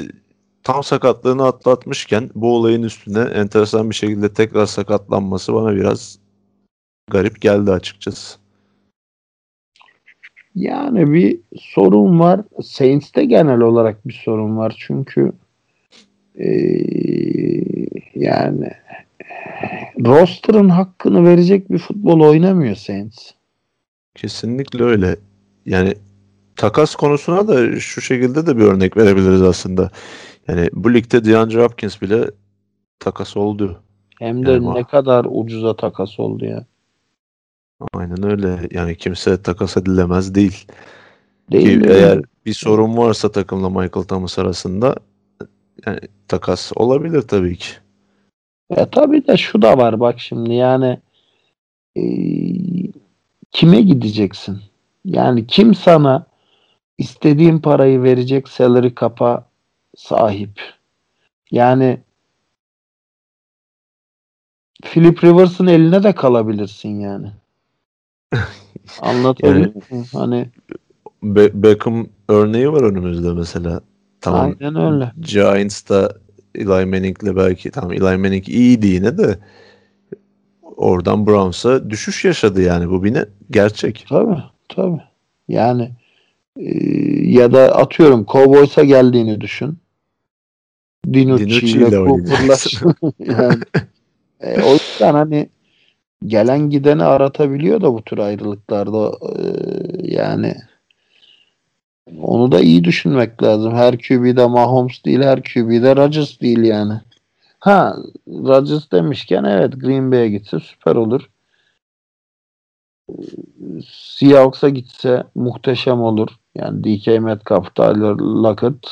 tam sakatlığını atlatmışken bu olayın üstüne enteresan bir şekilde tekrar sakatlanması bana biraz garip geldi açıkçası. Yani bir sorun var. Saints'te genel olarak bir sorun var. Çünkü eee, yani roster'ın hakkını verecek bir futbol oynamıyor Saints. Kesinlikle öyle. Yani takas konusuna da şu şekilde de bir örnek verebiliriz aslında. Yani bu ligde DeAndre Hopkins bile takas oldu. Hem de Yani ne kadar ucuza takas oldu ya. Aynen öyle. Yani kimse takas edilemez değil. Değil Ki mi? eğer bir sorun varsa takımla Michael Thomas arasında yani takas olabilir tabii ki. Ya tabii de şu da var bak şimdi yani eee, kime gideceksin? Yani kim sana istediğin parayı verecek salary cap'a sahip? Yani Philip Rivers'ın eline de kalabilirsin yani. Anlatabiliyor muyum? Hani Be- Beckham örneği var önümüzde mesela. Tamam aynen öyle. Giants'ta Eli Manning'le belki tamam Eli Manning iyiydi yine de oradan Browns'a düşüş yaşadı yani bu bir ne? Gerçek. Tabii tabii. Yani eee, ya da atıyorum Cowboys'a geldiğini düşün. Dinucci ile yani e, o yüzden hani gelen gideni aratabiliyor da bu tür ayrılıklarda e, yani onu da iyi düşünmek lazım. Her QB'de Mahomes değil, her QB'de Rodgers değil yani. Ha Rodgers demişken evet Green Bay'e gitse süper olur. Seahawks'a gitse muhteşem olur. Yani DK Metcalf, Tyler Lockett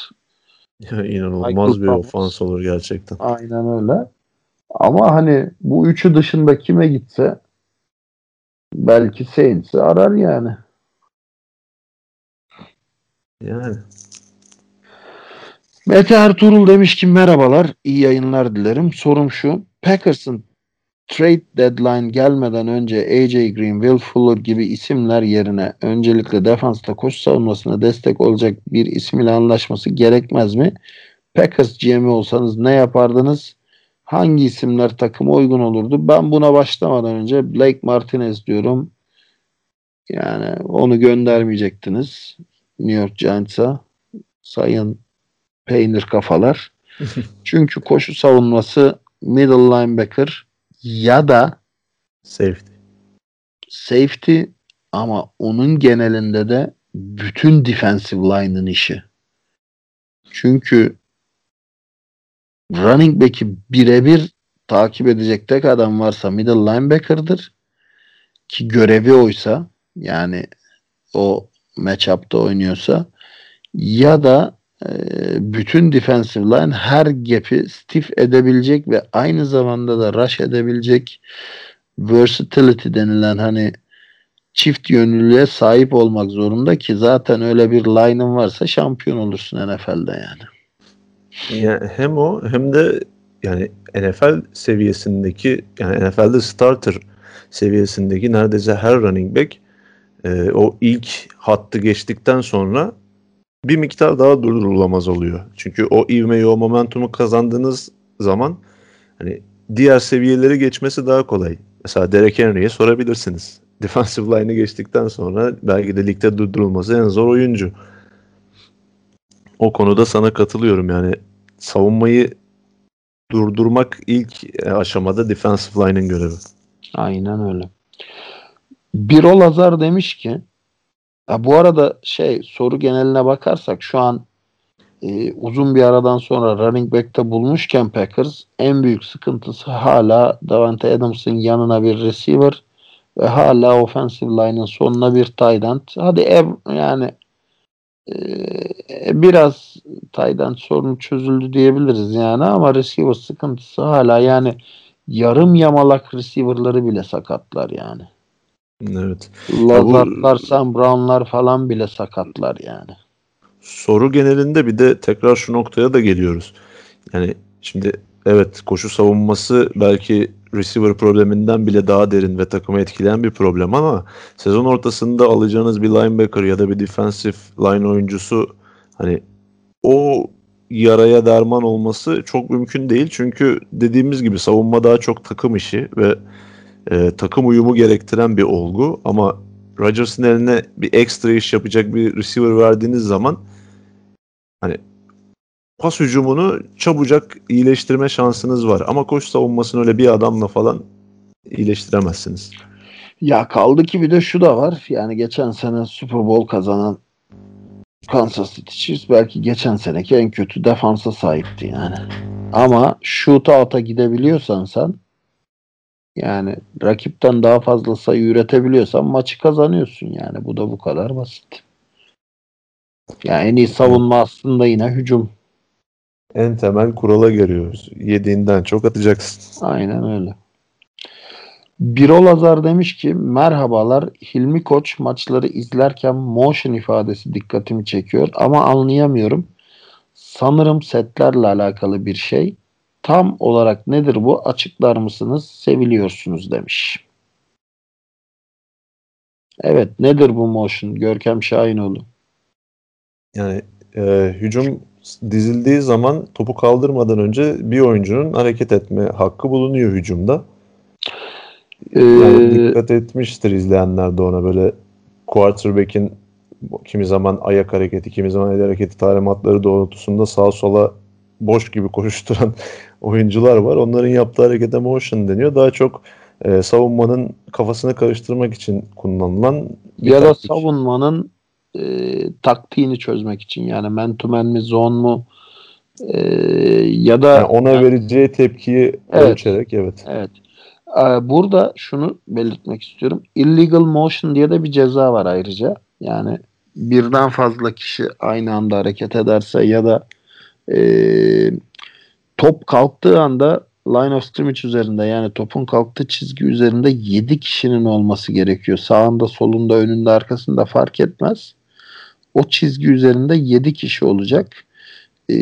İnanılmaz Michael bir Thomas. ofans olur gerçekten. Aynen öyle. Ama hani bu üçü dışında kime gitse belki Saints'i arar yani. Yani Mete Ertuğrul demiş ki merhabalar, iyi yayınlar dilerim. Sorum şu, Packers'ın trade deadline gelmeden önce AJ Green, Will Fuller gibi isimler yerine öncelikle defansta koşu savunmasına destek olacak bir isim ile anlaşması gerekmez mi? Packers GM'i olsanız ne yapardınız? Hangi isimler takıma uygun olurdu? Ben buna başlamadan önce Blake Martinez diyorum. Yani onu göndermeyecektiniz New York Giants'a. Sayın peynir kafalar. Çünkü koşu savunması middle linebacker ya da safety. safety ama onun genelinde de bütün defensive line'ın işi. Çünkü running back'i birebir takip edecek tek adam varsa middle linebacker'dır. Ki görevi oysa yani o matchup'ta oynuyorsa ya da e, bütün defensive line her gap'i stiff edebilecek ve aynı zamanda da rush edebilecek versatility denilen hani çift yönlülüğe sahip olmak zorunda ki zaten öyle bir line'ın varsa şampiyon olursun NFL'de yani. Yani hem o hem de yani NFL seviyesindeki yani NFL'de starter seviyesindeki neredeyse her running back e, o ilk hattı geçtikten sonra bir miktar daha durdurulamaz oluyor. Çünkü o ivmeyi, o momentumu kazandığınız zaman hani diğer seviyeleri geçmesi daha kolay. Mesela Derek Henry'e sorabilirsiniz. Defensive line'ı geçtikten sonra belki de ligde durdurulması en zor oyuncu. O konuda sana katılıyorum yani savunmayı durdurmak ilk aşamada defensive line'ın görevi. Aynen öyle. Birol Azar demiş ki ya bu arada şey soru geneline bakarsak şu an e, uzun bir aradan sonra running back'te bulmuşken Packers en büyük sıkıntısı hala Davante Adams'ın yanına bir receiver ve hala offensive line'ın sonuna bir tight end. Hadi ev, yani e, biraz tight end sorunu çözüldü diyebiliriz yani ama receiver sıkıntısı hala yani yarım yamalak receiver'ları bile sakatlar yani. Evet. Lazard'lar, Sam Brown'lar falan bile sakatlar yani. Soru genelinde bir de tekrar şu noktaya da geliyoruz. Yani şimdi evet koşu savunması belki receiver probleminden bile daha derin ve takımı etkileyen bir problem ama sezon ortasında alacağınız bir linebacker ya da bir defensive line oyuncusu hani o yaraya derman olması çok mümkün değil. Çünkü dediğimiz gibi savunma daha çok takım işi ve e, takım uyumu gerektiren bir olgu ama Rodgers'ın eline bir ekstra iş yapacak bir receiver verdiğiniz zaman hani pas hücumunu çabucak iyileştirme şansınız var. Ama koş savunmasını öyle bir adamla falan iyileştiremezsiniz. Ya kaldı ki bir de şu da var. Yani geçen sene Super Bowl kazanan Kansas City Chiefs belki geçen seneki en kötü defansa sahipti yani. Ama shootout'a gidebiliyorsan sen yani rakipten daha fazla sayı üretebiliyorsan maçı kazanıyorsun yani. Bu da bu kadar basit. Yani en iyi savunma aslında yine hücum. En temel kurala geliyoruz. Yediğinden çok atacaksın. Aynen öyle. Birol Azar demiş ki merhabalar Hilmi Koç maçları izlerken motion ifadesi dikkatimi çekiyor ama anlayamıyorum. Sanırım setlerle alakalı bir şey. Tam olarak nedir bu açıklar mısınız? Seviliyorsunuz demiş. Evet nedir bu motion Görkem Şahinoğlu? Yani e, hücum dizildiği zaman topu kaldırmadan önce bir oyuncunun hareket etme hakkı bulunuyor hücumda. Yani ee, dikkat etmiştir izleyenler de ona böyle quarterback'in kimi zaman ayak hareketi, kimi zaman el hareketi talimatları doğrultusunda sağa sola boş gibi koşturan oyuncular var. Onların yaptığı harekete motion deniyor. Daha çok e, savunmanın kafasını karıştırmak için kullanılan bir ya taktik. da savunmanın e, taktiğini çözmek için yani man to man mi zone mu e, ya da yani ona yani, vereceği tepkiyi evet, ölçerek evet. Evet. Ee, burada şunu belirtmek istiyorum. Illegal motion diye de bir ceza var ayrıca. Yani birden fazla kişi aynı anda hareket ederse ya da e, top kalktığı anda line of scrimmage üzerinde yani topun kalktığı çizgi üzerinde 7 kişinin olması gerekiyor. Sağında, solunda, önünde, arkasında fark etmez. O çizgi üzerinde 7 kişi olacak. Ee,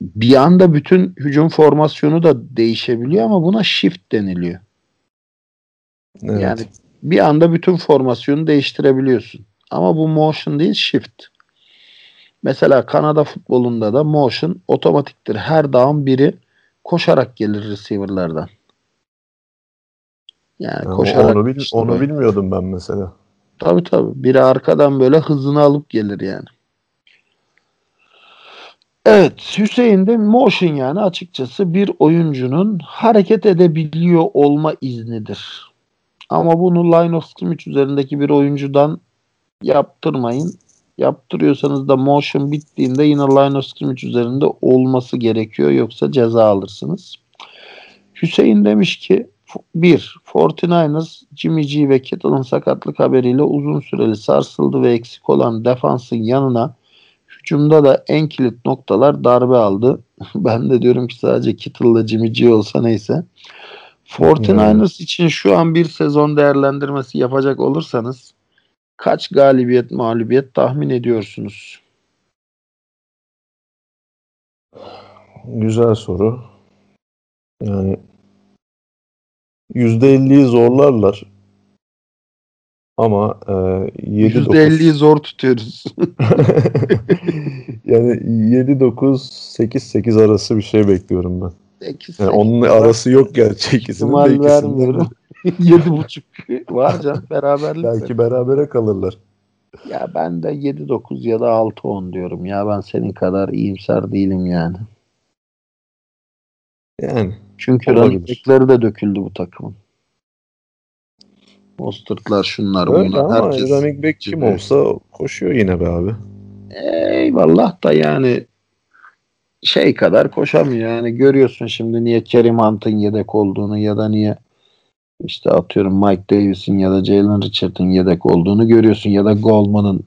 bir anda bütün hücum formasyonu da değişebiliyor ama buna shift deniliyor. Evet. Yani bir anda bütün formasyonu değiştirebiliyorsun. Ama bu motion değil shift. Mesela Kanada futbolunda da motion otomatiktir. Her down biri koşarak gelir receiver'lardan. Yani, yani koşarak onu, bil, işte onu bilmiyordum ben mesela. Tabii tabii. Biri arkadan böyle hızını alıp gelir yani. Evet Hüseyin de motion yani açıkçası bir oyuncunun hareket edebiliyor olma iznidir. Ama bunu line of scrimmage üzerindeki bir oyuncudan yaptırmayın. Yaptırıyorsanız da motion bittiğinde yine line of scrimmage üzerinde olması gerekiyor yoksa ceza alırsınız. Hüseyin demiş ki bir 49ers Jimmy G ve Kittle'ın sakatlık haberiyle uzun süreli sarsıldı ve eksik olan defansın yanına Hücumda da en kilit noktalar darbe aldı. ben de diyorum ki sadece Kittle'la Jimmy G olsa neyse. 49ers hmm. için şu an bir sezon değerlendirmesi yapacak olursanız kaç galibiyet mağlubiyet tahmin ediyorsunuz? Güzel soru. Yani %50'yi zorlarlar. Ama e, 7-9 zor tutuyoruz. yani 7-9 8-8 arası bir şey bekliyorum ben. 8, yani onun arası yok gerçi ikisinin de vermiyorum. 7.5 var can beraberlik. Belki berabere kalırlar. Ya ben de 7-9 ya da 6-10 diyorum. Ya ben senin kadar iyimser değilim yani. Yani. Çünkü running de döküldü bu takımın. Mostert'lar şunlar Öyle bunlar. Ama Herkes running back kim olsa koşuyor yine be abi. Eyvallah da yani şey kadar koşamıyor. Yani görüyorsun şimdi niye Kerim Hunt'ın yedek olduğunu ya da niye işte atıyorum Mike Davis'in ya da Jalen Richard'ın yedek olduğunu görüyorsun ya da Goldman'ın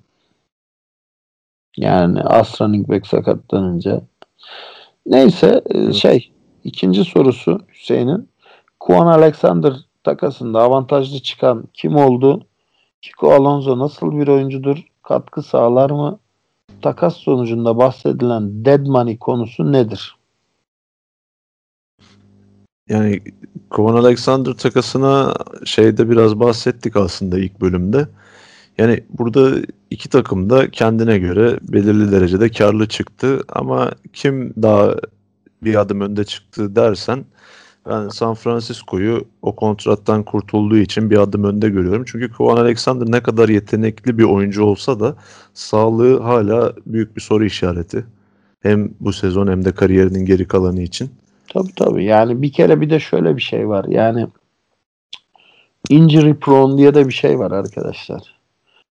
yani as running back sakatlanınca neyse e, şey ikinci sorusu Hüseyin'in Kuan Alexander takasında avantajlı çıkan kim oldu? Kiko Alonso nasıl bir oyuncudur? Katkı sağlar mı? Takas sonucunda bahsedilen dead money konusu nedir? Yani Kovan Alexander takasına şeyde biraz bahsettik aslında ilk bölümde. Yani burada iki takım da kendine göre belirli derecede karlı çıktı ama kim daha bir adım önde çıktı dersen ben San Francisco'yu o kontrattan kurtulduğu için bir adım önde görüyorum. Çünkü Kovan Alexander ne kadar yetenekli bir oyuncu olsa da sağlığı hala büyük bir soru işareti. Hem bu sezon hem de kariyerinin geri kalanı için. Tabii tabii. Yani bir kere bir de şöyle bir şey var. Yani injury prone diye de bir şey var arkadaşlar.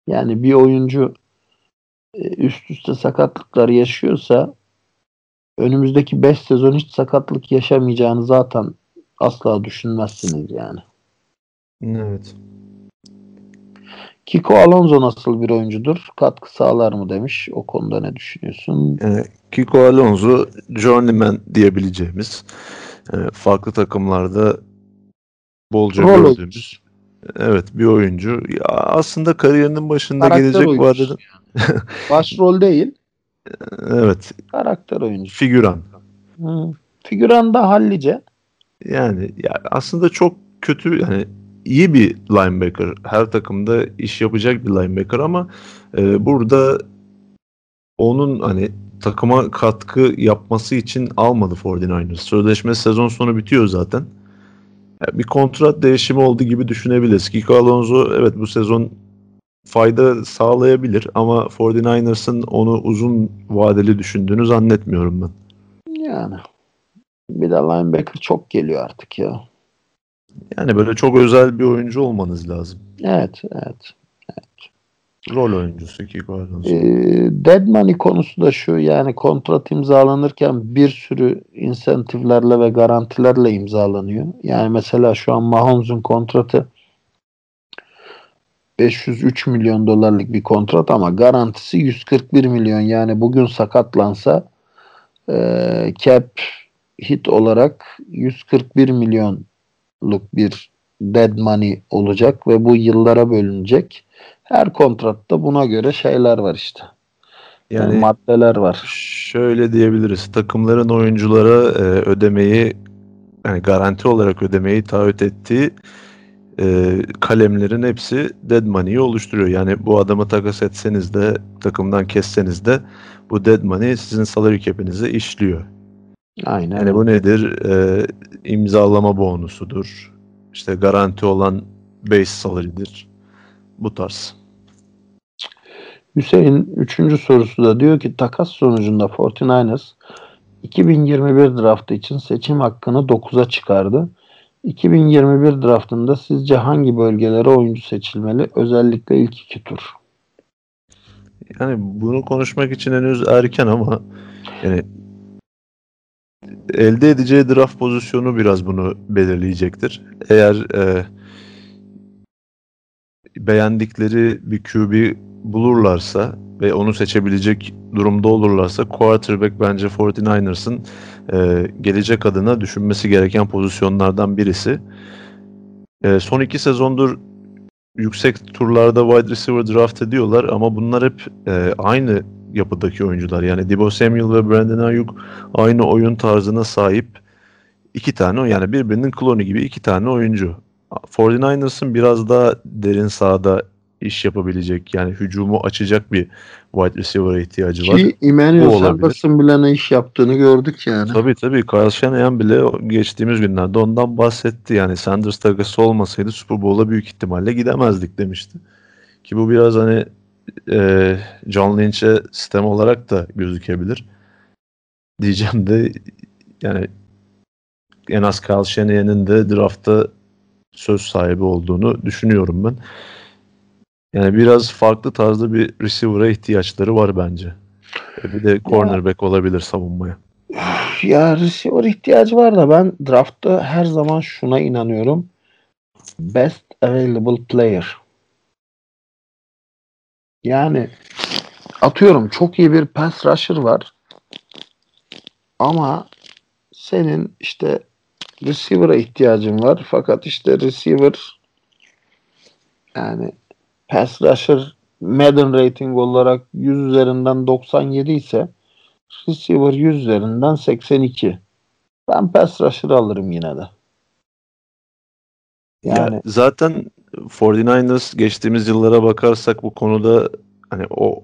Yani bir oyuncu e, üst üste sakatlıklar yaşıyorsa önümüzdeki 5 sezon hiç sakatlık yaşamayacağını zaten asla düşünmezsiniz yani. Evet. Kiko Alonso nasıl bir oyuncudur? Katkı sağlar mı demiş. O konuda ne düşünüyorsun? Yani Kiko Alonso journeyman diyebileceğimiz e, farklı takımlarda bolca Rol gördüğümüz evet bir oyuncu. Ya aslında kariyerinin başında Karakter gelecek vadede Başrol değil. evet Karakter oyuncusu. figüran. Hı. Figüran da hallice. Yani ya aslında çok kötü yani iyi bir linebacker. Her takımda iş yapacak bir linebacker ama e, burada onun hani takıma katkı yapması için almadı 49ers. Sözleşme sezon sonu bitiyor zaten. Ya bir kontrat değişimi oldu gibi düşünebiliriz. Kiko Alonso evet bu sezon fayda sağlayabilir ama 49ers'ın onu uzun vadeli düşündüğünü zannetmiyorum ben. Yani. Bir de linebacker çok geliyor artık ya. Yani böyle çok özel bir oyuncu olmanız lazım. Evet, evet. Rol oyuncusu Kiko Alonso. Ee, dead money konusu da şu yani kontrat imzalanırken bir sürü insentiflerle ve garantilerle imzalanıyor. Yani mesela şu an Mahomes'un kontratı 503 milyon dolarlık bir kontrat ama garantisi 141 milyon. Yani bugün sakatlansa e, cap hit olarak 141 milyonluk bir dead money olacak ve bu yıllara bölünecek. Her kontratta buna göre şeyler var işte. Yani Yani maddeler var. şöyle diyebiliriz. Takımların oyunculara e, ödemeyi yani garanti olarak ödemeyi taahhüt ettiği e, kalemlerin hepsi dead money'i oluşturuyor. Yani bu adamı takas etseniz de takımdan kesseniz de bu dead money sizin salary cap'inize işliyor. Aynen. Yani bu nedir? E, imzalama bonusudur. İşte garanti olan base salary'dir. Bu tarz. Hüseyin 3. sorusu da diyor ki takas sonucunda 49ers 2021 draftı için seçim hakkını 9'a çıkardı. 2021 draftında sizce hangi bölgelere oyuncu seçilmeli? Özellikle ilk iki tur. Yani bunu konuşmak için henüz erken ama yani elde edeceği draft pozisyonu biraz bunu belirleyecektir. Eğer e, beğendikleri bir QB bulurlarsa ve onu seçebilecek durumda olurlarsa quarterback bence 49ers'ın e, gelecek adına düşünmesi gereken pozisyonlardan birisi. E, son iki sezondur yüksek turlarda wide receiver draft ediyorlar ama bunlar hep e, aynı yapıdaki oyuncular. Yani Debo Samuel ve Brandon Ayuk aynı oyun tarzına sahip iki tane yani birbirinin klonu gibi iki tane oyuncu. 49ers'ın biraz daha derin sahada iş yapabilecek yani hücumu açacak bir wide receiver'a ihtiyacı var. Ki Emmanuel. Sanders'ın bile ne iş yaptığını gördük yani. Tabii tabii Kyle Shanahan bile geçtiğimiz günlerde ondan bahsetti. Yani Sanders takası olmasaydı Super Bowl'a büyük ihtimalle gidemezdik demişti. Ki bu biraz hani e, John Lynch'e sistem olarak da gözükebilir. Diyeceğim de yani en az Kyle Shanahan'ın de draftta söz sahibi olduğunu düşünüyorum ben. Yani biraz farklı tarzda bir receiver'a ihtiyaçları var bence. E, bir de cornerback ya, olabilir savunmaya. Ya receiver ihtiyacı var da ben draftta her zaman şuna inanıyorum. Best available player. Yani atıyorum çok iyi bir pass rusher var. Ama senin işte receiver'a ihtiyacın var. Fakat işte receiver yani pass rusher Madden rating olarak 100 üzerinden 97 ise receiver 100 üzerinden 82. Ben pass rusher alırım yine de. Yani ya zaten 49ers geçtiğimiz yıllara bakarsak bu konuda hani o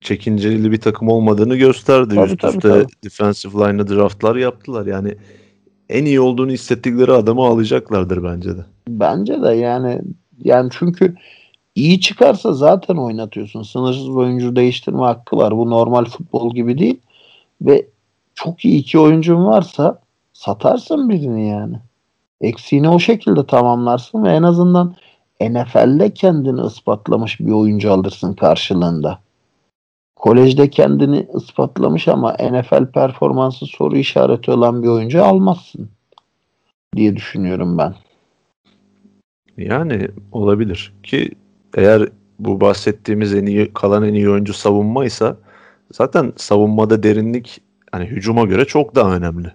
çekinceli bir takım olmadığını gösterdi. Tabii, Üst tabii, üste tabii. defensive line'ı draftlar yaptılar. Yani en iyi olduğunu hissettikleri adamı alacaklardır bence de. Bence de yani yani çünkü iyi çıkarsa zaten oynatıyorsun. Sınırsız oyuncu değiştirme hakkı var. Bu normal futbol gibi değil. Ve çok iyi iki oyuncun varsa satarsın birini yani. Eksiğini o şekilde tamamlarsın ve en azından NFL'de kendini ispatlamış bir oyuncu alırsın karşılığında. Kolejde kendini ispatlamış ama NFL performansı soru işareti olan bir oyuncu almazsın diye düşünüyorum ben. Yani olabilir ki eğer bu bahsettiğimiz en iyi kalan en iyi oyuncu savunmaysa zaten savunmada derinlik hani hücuma göre çok daha önemli.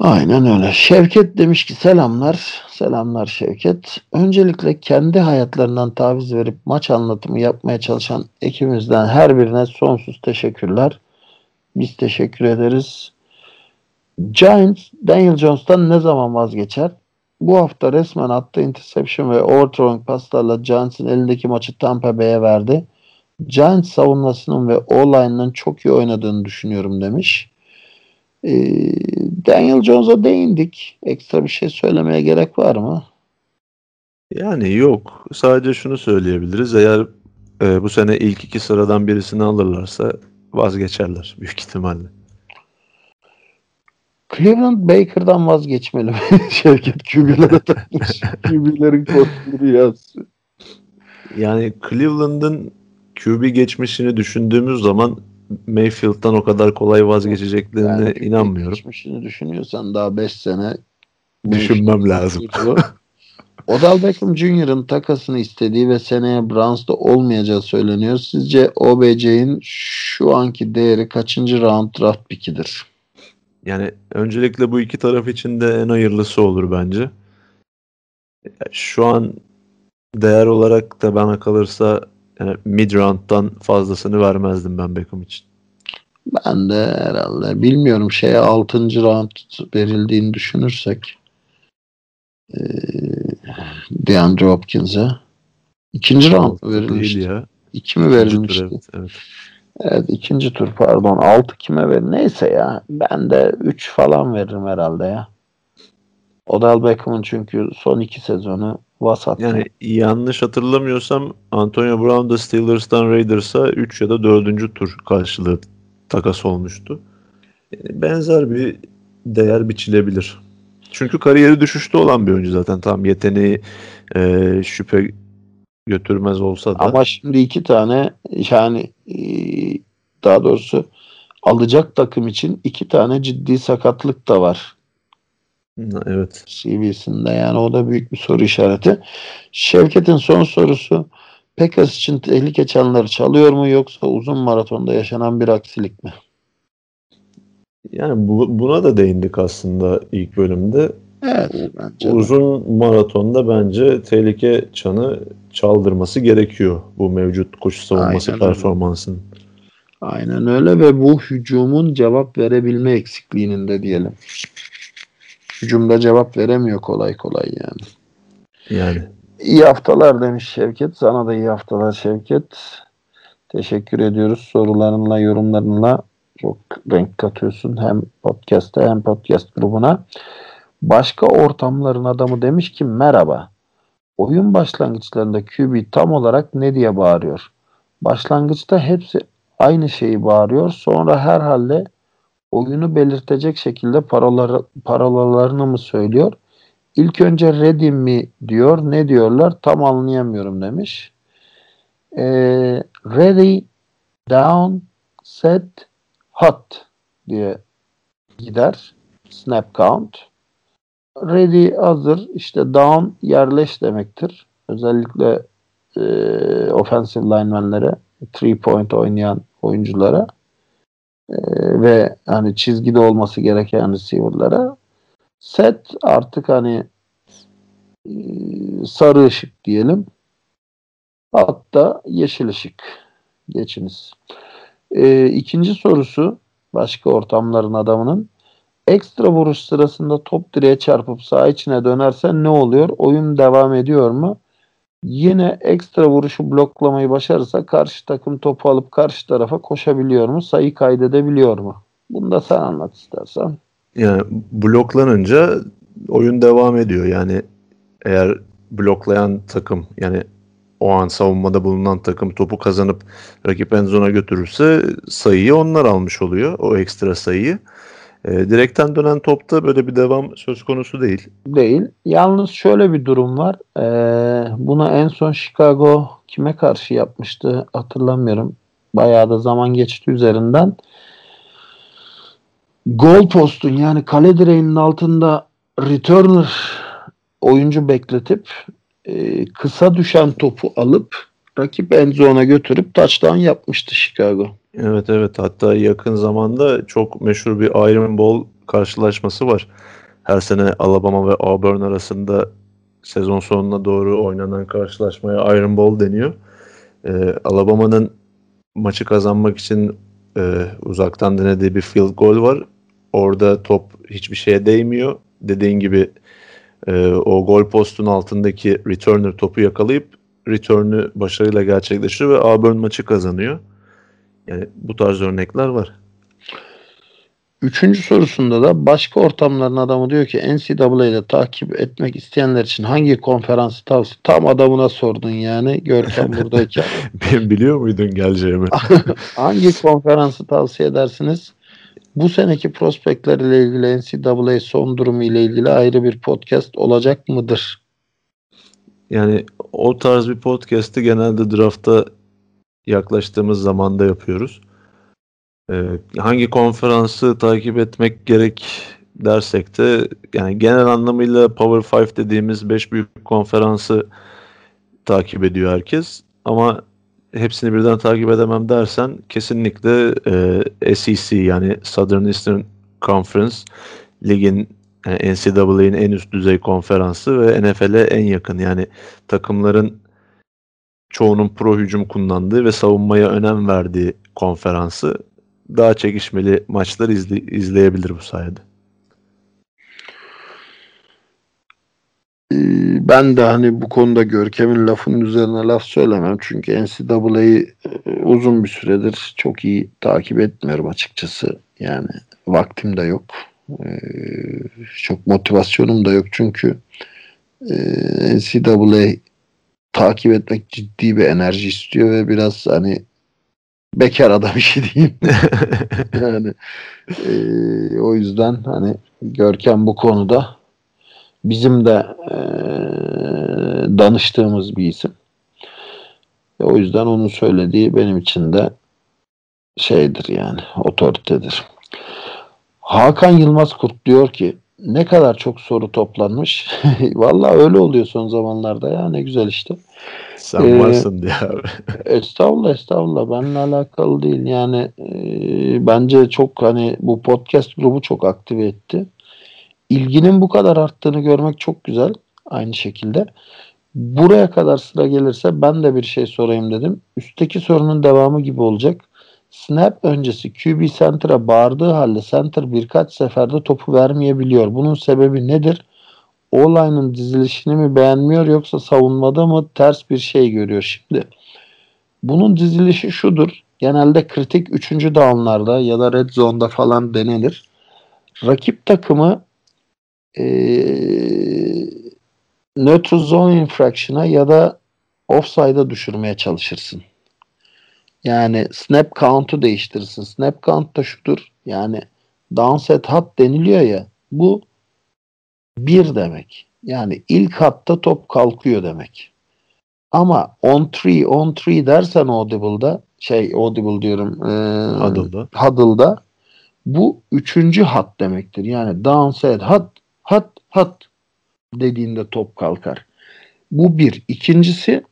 Aynen öyle. Şevket demiş ki selamlar. Selamlar Şevket. Öncelikle kendi hayatlarından taviz verip maç anlatımı yapmaya çalışan ekibimizden her birine sonsuz teşekkürler. Biz teşekkür ederiz. Giants Daniel Jones'tan ne zaman vazgeçer? Bu hafta resmen attığı interception ve overthrowing paslarla Giants'ın elindeki maçı Tampa Bay'e verdi. Giants savunmasının ve O-line'ın çok iyi oynadığını düşünüyorum demiş. Ee, Daniel Jones'a değindik. Ekstra bir şey söylemeye gerek var mı? Yani yok. Sadece şunu söyleyebiliriz. Eğer e, bu sene ilk iki sıradan birisini alırlarsa vazgeçerler büyük ihtimalle. Cleveland Baker'dan vazgeçmeli? Şevket QB'lere takmış. QB'lerin kodları yazsın. Yani Cleveland'ın QB geçmişini düşündüğümüz zaman Mayfield'dan o kadar kolay vazgeçeceklerine yani inanmıyorum. Geçmişini düşünüyorsan daha 5 sene düşünmem lazım. Odell Beckham Jr.'ın takasını istediği ve seneye Browns'da olmayacağı söyleniyor. Sizce OBC'in şu anki değeri kaçıncı round draft pikidir? Yani öncelikle bu iki taraf için de en hayırlısı olur bence. Şu an değer olarak da bana kalırsa yani mid round'dan fazlasını vermezdim ben Beckham için. Ben de herhalde bilmiyorum şeye 6. round verildiğini düşünürsek ee, DeAndre Hopkins'e ikinci round verilmişti. Değil ya. İki mi verilmişti? evet, evet. Evet ikinci tur pardon. Altı kime ver? Neyse ya. Ben de üç falan veririm herhalde ya. Odell Beckham'ın çünkü son iki sezonu vasat. Yani yanlış hatırlamıyorsam Antonio Brown da Steelers'tan Raiders'a 3 ya da 4. tur karşılığı takas olmuştu. Yani benzer bir değer biçilebilir. Çünkü kariyeri düşüşte olan bir oyuncu zaten. Tam yeteneği e, şüphe götürmez olsa da. Ama şimdi iki tane yani e, daha doğrusu alacak takım için iki tane ciddi sakatlık da var. Evet. CV'sinde yani o da büyük bir soru işareti. Şevket'in son sorusu Pekas için tehlike çanları çalıyor mu yoksa uzun maratonda yaşanan bir aksilik mi? Yani bu, buna da değindik aslında ilk bölümde. Evet bence Uzun de. maratonda bence tehlike çanı çaldırması gerekiyor bu mevcut koşu savunması Aynen performansının. Öyle. Aynen öyle ve bu hücumun cevap verebilme eksikliğinin de diyelim. Hücumda cevap veremiyor kolay kolay yani. Yani. İyi haftalar demiş Şevket. Sana da iyi haftalar Şevket. Teşekkür ediyoruz sorularınla, yorumlarınla. Çok renk katıyorsun hem podcast'te hem podcast grubuna. Başka ortamların adamı demiş ki merhaba. Oyun başlangıçlarında QB tam olarak ne diye bağırıyor? Başlangıçta hepsi aynı şeyi bağırıyor. Sonra herhalde oyunu belirtecek şekilde parolaları, parolalarını mı söylüyor? İlk önce ready mi diyor. Ne diyorlar? Tam anlayamıyorum demiş. Ee, ready down, set, hot diye gider. Snap count. Ready hazır işte down yerleş demektir. Özellikle e, offensive linemenlere, three point oynayan oyunculara e, ve hani çizgide olması gereken receiver'lara set artık hani e, sarı ışık diyelim. Hatta yeşil ışık. Geçiniz. E, ikinci sorusu başka ortamların adamının ekstra vuruş sırasında top direğe çarpıp sağ içine dönerse ne oluyor? Oyun devam ediyor mu? Yine ekstra vuruşu bloklamayı başarırsa karşı takım topu alıp karşı tarafa koşabiliyor mu? Sayı kaydedebiliyor mu? Bunu da sen anlat istersen. Yani bloklanınca oyun devam ediyor. Yani eğer bloklayan takım yani o an savunmada bulunan takım topu kazanıp rakip enzona götürürse sayıyı onlar almış oluyor. O ekstra sayıyı. E, direkten dönen topta böyle bir devam söz konusu değil. Değil. Yalnız şöyle bir durum var. Ee, buna en son Chicago kime karşı yapmıştı hatırlamıyorum. Bayağı da zaman geçti üzerinden. Gol postun yani kale direğinin altında returner oyuncu bekletip e, kısa düşen topu alıp rakip end zone'a götürüp touchdown yapmıştı Chicago. Evet evet hatta yakın zamanda çok meşhur bir Iron Bowl karşılaşması var. Her sene Alabama ve Auburn arasında sezon sonuna doğru oynanan karşılaşmaya Iron Bowl deniyor. Ee, Alabama'nın maçı kazanmak için e, uzaktan denediği bir field goal var. Orada top hiçbir şeye değmiyor. Dediğin gibi e, o gol postun altındaki returner topu yakalayıp return'ü başarıyla gerçekleştiriyor ve Auburn maçı kazanıyor. Yani bu tarz örnekler var. Üçüncü sorusunda da başka ortamların adamı diyor ki NCAA'de takip etmek isteyenler için hangi konferansı tavsiye? Tam adamına sordun yani Görkem buradayken. Ben biliyor muydun geleceğimi? hangi konferansı tavsiye edersiniz? Bu seneki prospektlerle ilgili NCAA son durumu ile ilgili ayrı bir podcast olacak mıdır? Yani o tarz bir podcast'i genelde draftta yaklaştığımız zamanda yapıyoruz. Ee, hangi konferansı takip etmek gerek dersek de yani genel anlamıyla Power 5 dediğimiz 5 büyük konferansı takip ediyor herkes. Ama hepsini birden takip edemem dersen kesinlikle e, SEC yani Southern Eastern Conference ligin yani NCAA'nin en üst düzey konferansı ve NFL'e en yakın yani takımların çoğunun pro hücum kullandığı ve savunmaya önem verdiği konferansı daha çekişmeli maçlar izle, izleyebilir bu sayede. Ee, ben de hani bu konuda Görkem'in lafının üzerine laf söylemem. Çünkü NCAA'yı e, uzun bir süredir çok iyi takip etmiyorum açıkçası. Yani vaktim de yok. Ee, çok motivasyonum da yok çünkü e, NCAA takip etmek ciddi bir enerji istiyor ve biraz hani bekar adam işi diyeyim. yani e, o yüzden hani Görkem bu konuda bizim de e, danıştığımız bir isim. E, o yüzden onun söylediği benim için de şeydir yani otoritedir. Hakan Yılmaz Kurt diyor ki ne kadar çok soru toplanmış. Vallahi öyle oluyor son zamanlarda ya ne güzel işte. Sen ee, varsın diye abi. estağfurullah estağfurullah benimle alakalı değil yani e, bence çok hani bu podcast grubu çok aktive etti. İlginin bu kadar arttığını görmek çok güzel aynı şekilde. Buraya kadar sıra gelirse ben de bir şey sorayım dedim. Üstteki sorunun devamı gibi olacak. Snap öncesi QB center'a bağırdığı halde center birkaç seferde topu vermeyebiliyor. Bunun sebebi nedir? O-line'ın dizilişini mi beğenmiyor yoksa savunmada mı ters bir şey görüyor şimdi? Bunun dizilişi şudur. Genelde kritik 3. downlarda ya da red zone'da falan denenir. Rakip takımı ee, neutral zone infraction'a ya da offside'a düşürmeye çalışırsın. Yani snap count'u değiştirirsin. Snap count da şudur. Yani downset hat deniliyor ya. Bu bir demek. Yani ilk hatta top kalkıyor demek. Ama on three on three dersen audible'da şey audible diyorum e, Huddle'da. huddle'da bu üçüncü hat demektir. Yani downset hat hat hat dediğinde top kalkar. Bu bir. İkincisi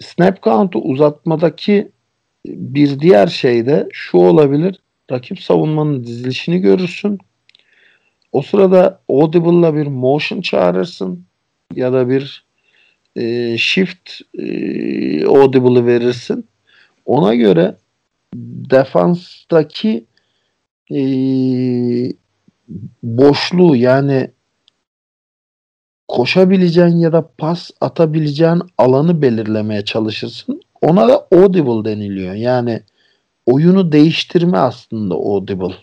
snap count'u uzatmadaki bir diğer şey de şu olabilir. Rakip savunmanın dizilişini görürsün. O sırada audible'la bir motion çağırırsın ya da bir e, shift e, audible'ı verirsin. Ona göre defanstaki e, boşluğu yani koşabileceğin ya da pas atabileceğin alanı belirlemeye çalışırsın. Ona da audible deniliyor. Yani oyunu değiştirme aslında audible.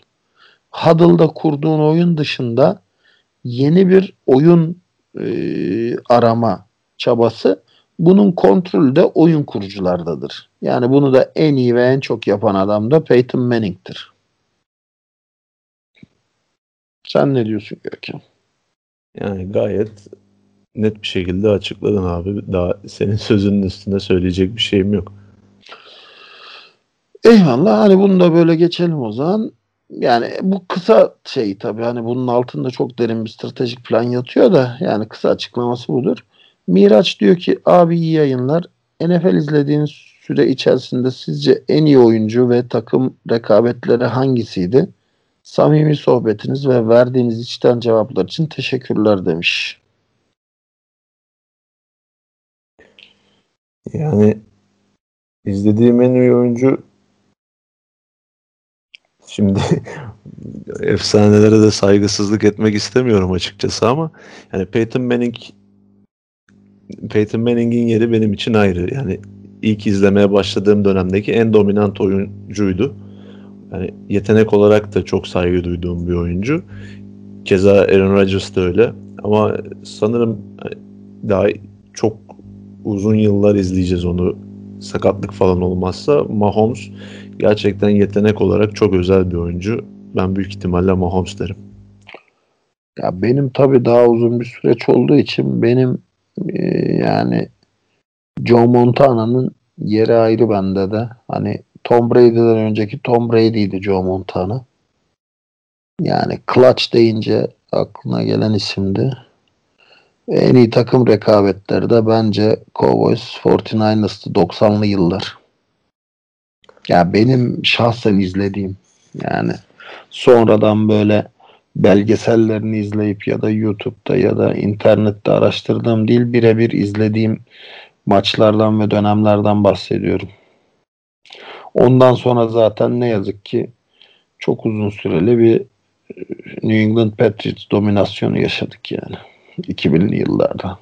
Huddle'da kurduğun oyun dışında yeni bir oyun e, arama çabası. Bunun kontrolü de oyun kuruculardadır. Yani bunu da en iyi ve en çok yapan adam da Peyton Manning'tir. Sen ne diyorsun Görkem? Yani gayet net bir şekilde açıkladın abi. Daha senin sözünün üstünde söyleyecek bir şeyim yok. Eyvallah hani bunu da böyle geçelim o zaman. Yani bu kısa şey tabii hani bunun altında çok derin bir stratejik plan yatıyor da yani kısa açıklaması budur. Miraç diyor ki abi iyi yayınlar. NFL izlediğiniz süre içerisinde sizce en iyi oyuncu ve takım rekabetleri hangisiydi? Samimi sohbetiniz ve verdiğiniz içten cevaplar için teşekkürler demiş. Yani izlediğim en iyi oyuncu şimdi efsanelere de saygısızlık etmek istemiyorum açıkçası ama yani Peyton Manning Peyton Manning'in yeri benim için ayrı. Yani ilk izlemeye başladığım dönemdeki en dominant oyuncuydu. Yani yetenek olarak da çok saygı duyduğum bir oyuncu. Keza Aaron Rodgers da öyle. Ama sanırım daha çok uzun yıllar izleyeceğiz onu sakatlık falan olmazsa. Mahomes gerçekten yetenek olarak çok özel bir oyuncu. Ben büyük ihtimalle Mahomes derim. Ya benim tabii daha uzun bir süreç olduğu için benim e, yani Joe Montana'nın yeri ayrı bende de. Hani Tom Brady'den önceki Tom Brady'ydi Joe Montana. Yani clutch deyince aklına gelen isimdi. En iyi takım rekabetleri de bence Cowboys 49ers'tı 90'lı yıllar. Ya benim şahsen izlediğim yani sonradan böyle belgesellerini izleyip ya da YouTube'da ya da internette araştırdığım değil birebir izlediğim maçlardan ve dönemlerden bahsediyorum. Ondan sonra zaten ne yazık ki çok uzun süreli bir New England Patriots dominasyonu yaşadık yani 2000'li yıllarda.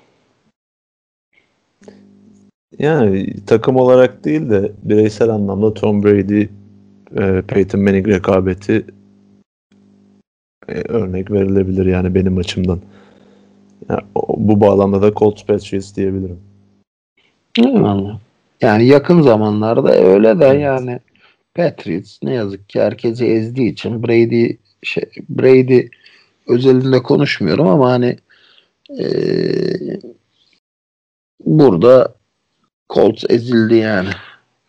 Yani takım olarak değil de bireysel anlamda Tom Brady, e, Peyton Manning rekabeti e, örnek verilebilir yani benim açımdan. Yani, bu bağlamda da Colts Patriots diyebilirim. Eyvallah. Yani yakın zamanlarda öyle de yani Patriots ne yazık ki herkesi ezdiği için Brady şey, Brady özelinde konuşmuyorum ama hani e, burada Colts ezildi yani.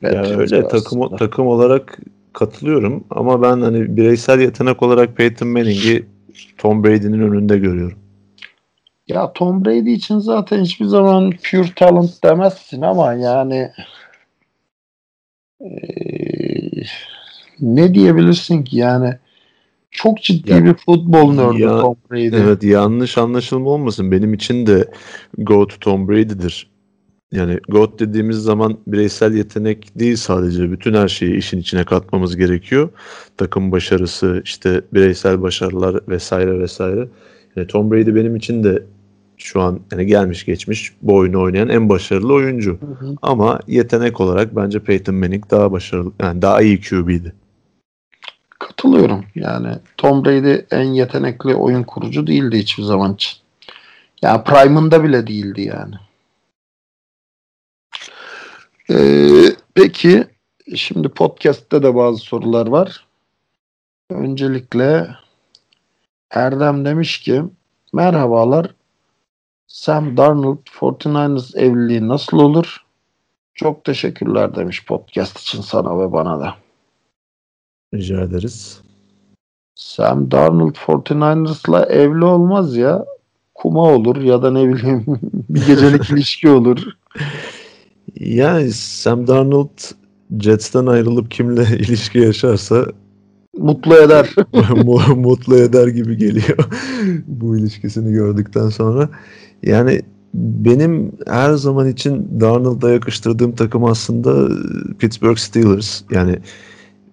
Ya öyle takım takım olarak katılıyorum ama ben hani bireysel yetenek olarak Peyton Manning'i Tom Brady'nin önünde görüyorum. Ya Tom Brady için zaten hiçbir zaman pure talent demezsin ama yani ee, ne diyebilirsin ki yani çok ciddi ya, bir futbol nördü Tom Brady. Evet yanlış anlaşılma olmasın. Benim için de GOAT Tom Brady'dir. Yani GOAT dediğimiz zaman bireysel yetenek değil sadece. Bütün her şeyi işin içine katmamız gerekiyor. Takım başarısı, işte bireysel başarılar vesaire vesaire. Yani Tom Brady benim için de şu an yani gelmiş geçmiş bu oyunu oynayan en başarılı oyuncu. Hı hı. Ama yetenek olarak bence Peyton Manning daha başarılı yani daha iyi QB'di. Katılıyorum. Yani Tom Brady en yetenekli oyun kurucu değildi hiçbir zaman için. Ya yani prime'ında bile değildi yani. Ee, peki şimdi podcast'te de bazı sorular var. Öncelikle Erdem demiş ki merhabalar Sam Darnold 49ers evliliği nasıl olur? Çok teşekkürler demiş podcast için sana ve bana da. Rica ederiz. Sam Darnold 49ers'la evli olmaz ya. Kuma olur ya da ne bileyim bir gecelik ilişki olur. Yani Sam Darnold Jets'ten ayrılıp kimle ilişki yaşarsa Mutlu eder. mu- mutlu eder gibi geliyor bu ilişkisini gördükten sonra. Yani benim her zaman için Darnold'a yakıştırdığım takım aslında Pittsburgh Steelers. Yani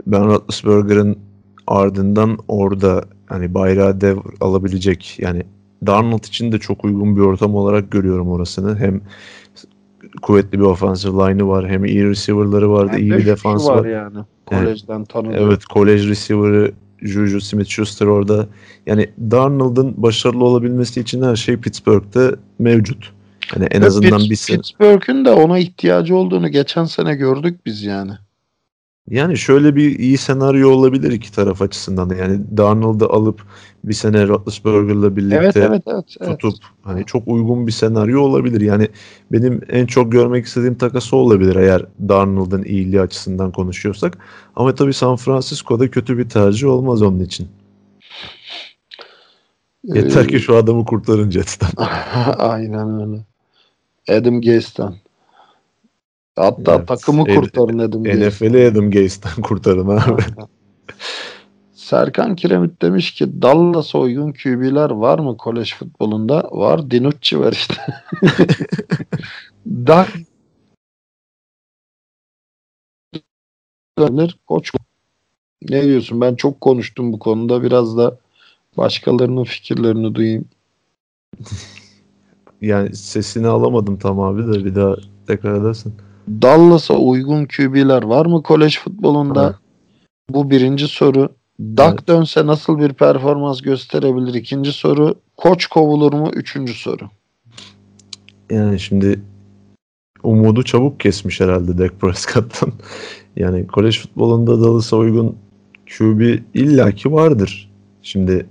Ben Roethlisberger'ın ardından orada hani bayrağı dev alabilecek yani Darnold için de çok uygun bir ortam olarak görüyorum orasını. Hem kuvvetli bir offensive line'ı var hem iyi receiver'ları vardı, iyi Hem de bir defans var var. yani. Kolejden tanıdığı. Evet, kolej receiver'ı Juju Smith-Schuster orada. Yani Darnold'un başarılı olabilmesi için her şey Pittsburgh'te mevcut. Hani en Ve azından bir sene. Pittsburgh'ün de ona ihtiyacı olduğunu geçen sene gördük biz yani. Yani şöyle bir iyi senaryo olabilir iki taraf açısından da. Yani Darnold'u alıp bir sene Roethlisberger'la birlikte Evet evet evet. evet. tutup hani çok uygun bir senaryo olabilir. Yani benim en çok görmek istediğim takası olabilir eğer Darnold'un iyiliği açısından konuşuyorsak. Ama tabii San Francisco'da kötü bir tercih olmaz onun için. Yeter Ee, ki şu adamı kurtarın Jets'ten. Aynen öyle. Adam Gaze'den. Hatta Evet. takımı kurtarın Adam Gaze. NFL'i Adam Gaze'den kurtarın abi. Serkan Kiremit demiş ki Dallas'a uygun QB'ler var mı kolej futbolunda? Var. Dinucci var işte. Dak Dönür, koç ne diyorsun? Ben çok konuştum bu konuda. Biraz da başkalarının fikirlerini duyayım. Yani sesini alamadım tam abi de bir daha tekrar edersin. Dallas'a uygun QB'ler var mı kolej futbolunda? Ha. Bu birinci soru. Dak Evet. dönse nasıl bir performans gösterebilir? İkinci soru. Koç kovulur mu? Üçüncü soru. Yani şimdi umudu çabuk kesmiş herhalde Dak Prescott'tan. Yani kolej futbolunda Dallas'a uygun QB illaki vardır. Şimdi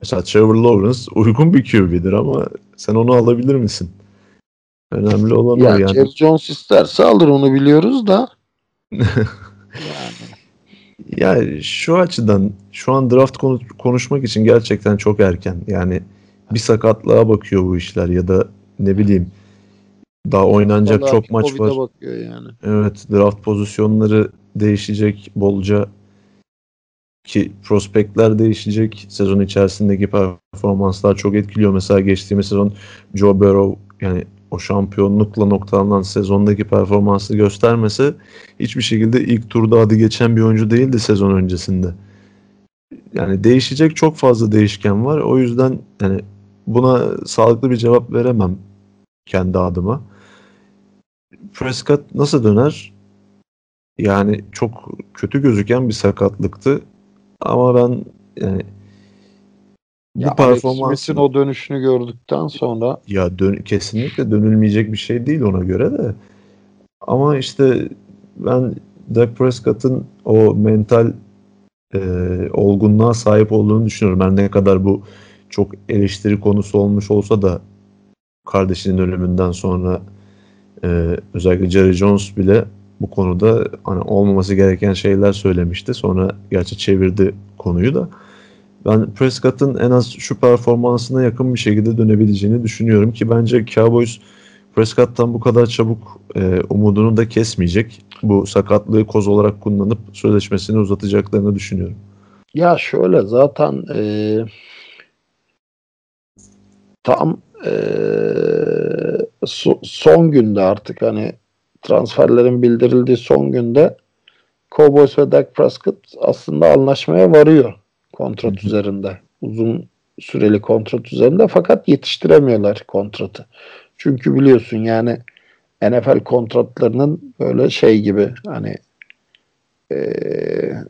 mesela Trevor Lawrence uygun bir QB'dir ama sen onu alabilir misin? Önemli olan Ya o yani. Jerry Jones isterse alır onu biliyoruz da. yani. Ya şu açıdan şu an draft konu- konuşmak için gerçekten çok erken. Yani bir sakatlığa bakıyor bu işler ya da ne bileyim daha oynanacak Vallahi çok maç var. bakıyor yani. Evet draft pozisyonları değişecek bolca ki prospektler değişecek. Sezon içerisindeki performanslar çok etkiliyor. Mesela geçtiğimiz sezon Joe Burrow yani o şampiyonlukla noktalanan sezondaki performansı göstermese hiçbir şekilde ilk turda adı geçen bir oyuncu değildi sezon öncesinde. Yani değişecek çok fazla değişken var. O yüzden yani buna sağlıklı bir cevap veremem kendi adıma. Prescott nasıl döner? Yani çok kötü gözüken bir sakatlıktı. Ama ben yani Ya Alex performans Smith'in o dönüşünü gördükten sonra ya dön kesinlikle dönülmeyecek bir şey değil ona göre de. Ama işte ben Dak Prescott'ın o mental e, olgunluğa sahip olduğunu düşünüyorum. Her ne kadar bu çok eleştiri konusu olmuş olsa da kardeşinin ölümünden sonra e, özellikle Jerry Jones bile bu konuda hani olmaması gereken şeyler söylemişti. Sonra gerçi çevirdi konuyu da. Ben Prescott'ın en az şu performansına yakın bir şekilde dönebileceğini düşünüyorum ki bence Cowboys Prescott'tan bu kadar çabuk e, umudunu da kesmeyecek. Bu sakatlığı koz olarak kullanıp sözleşmesini uzatacaklarını düşünüyorum. ya şöyle zaten eee, tam eee, so- son günde artık hani transferlerin bildirildiği son günde Cowboys ve Dak Prescott aslında anlaşmaya varıyor kontrat Hı hı. üzerinde. Uzun süreli kontrat üzerinde fakat yetiştiremiyorlar kontratı. Çünkü biliyorsun yani NFL kontratlarının böyle şey gibi hani eee,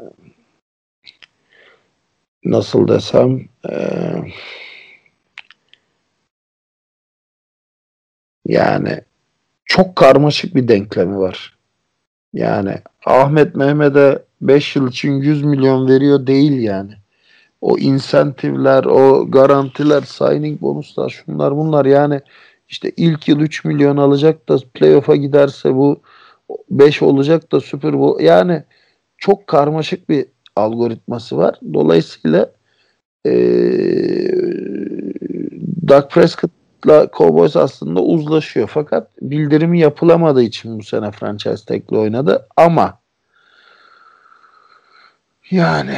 nasıl desem eee, yani çok karmaşık bir denklemi var. Yani Ahmet Mehmet'e 5 yıl için 100 milyon veriyor değil yani. O insentivler, o garantiler, signing bonuslar, şunlar bunlar yani işte ilk yıl 3 milyon alacak da playoff'a giderse bu 5 olacak da Super Bowl yani çok karmaşık bir algoritması var. Dolayısıyla ee, Doug Prescott'la Cowboys aslında uzlaşıyor. Fakat bildirimi yapılamadığı için bu sene franchise tag'le oynadı. Ama yani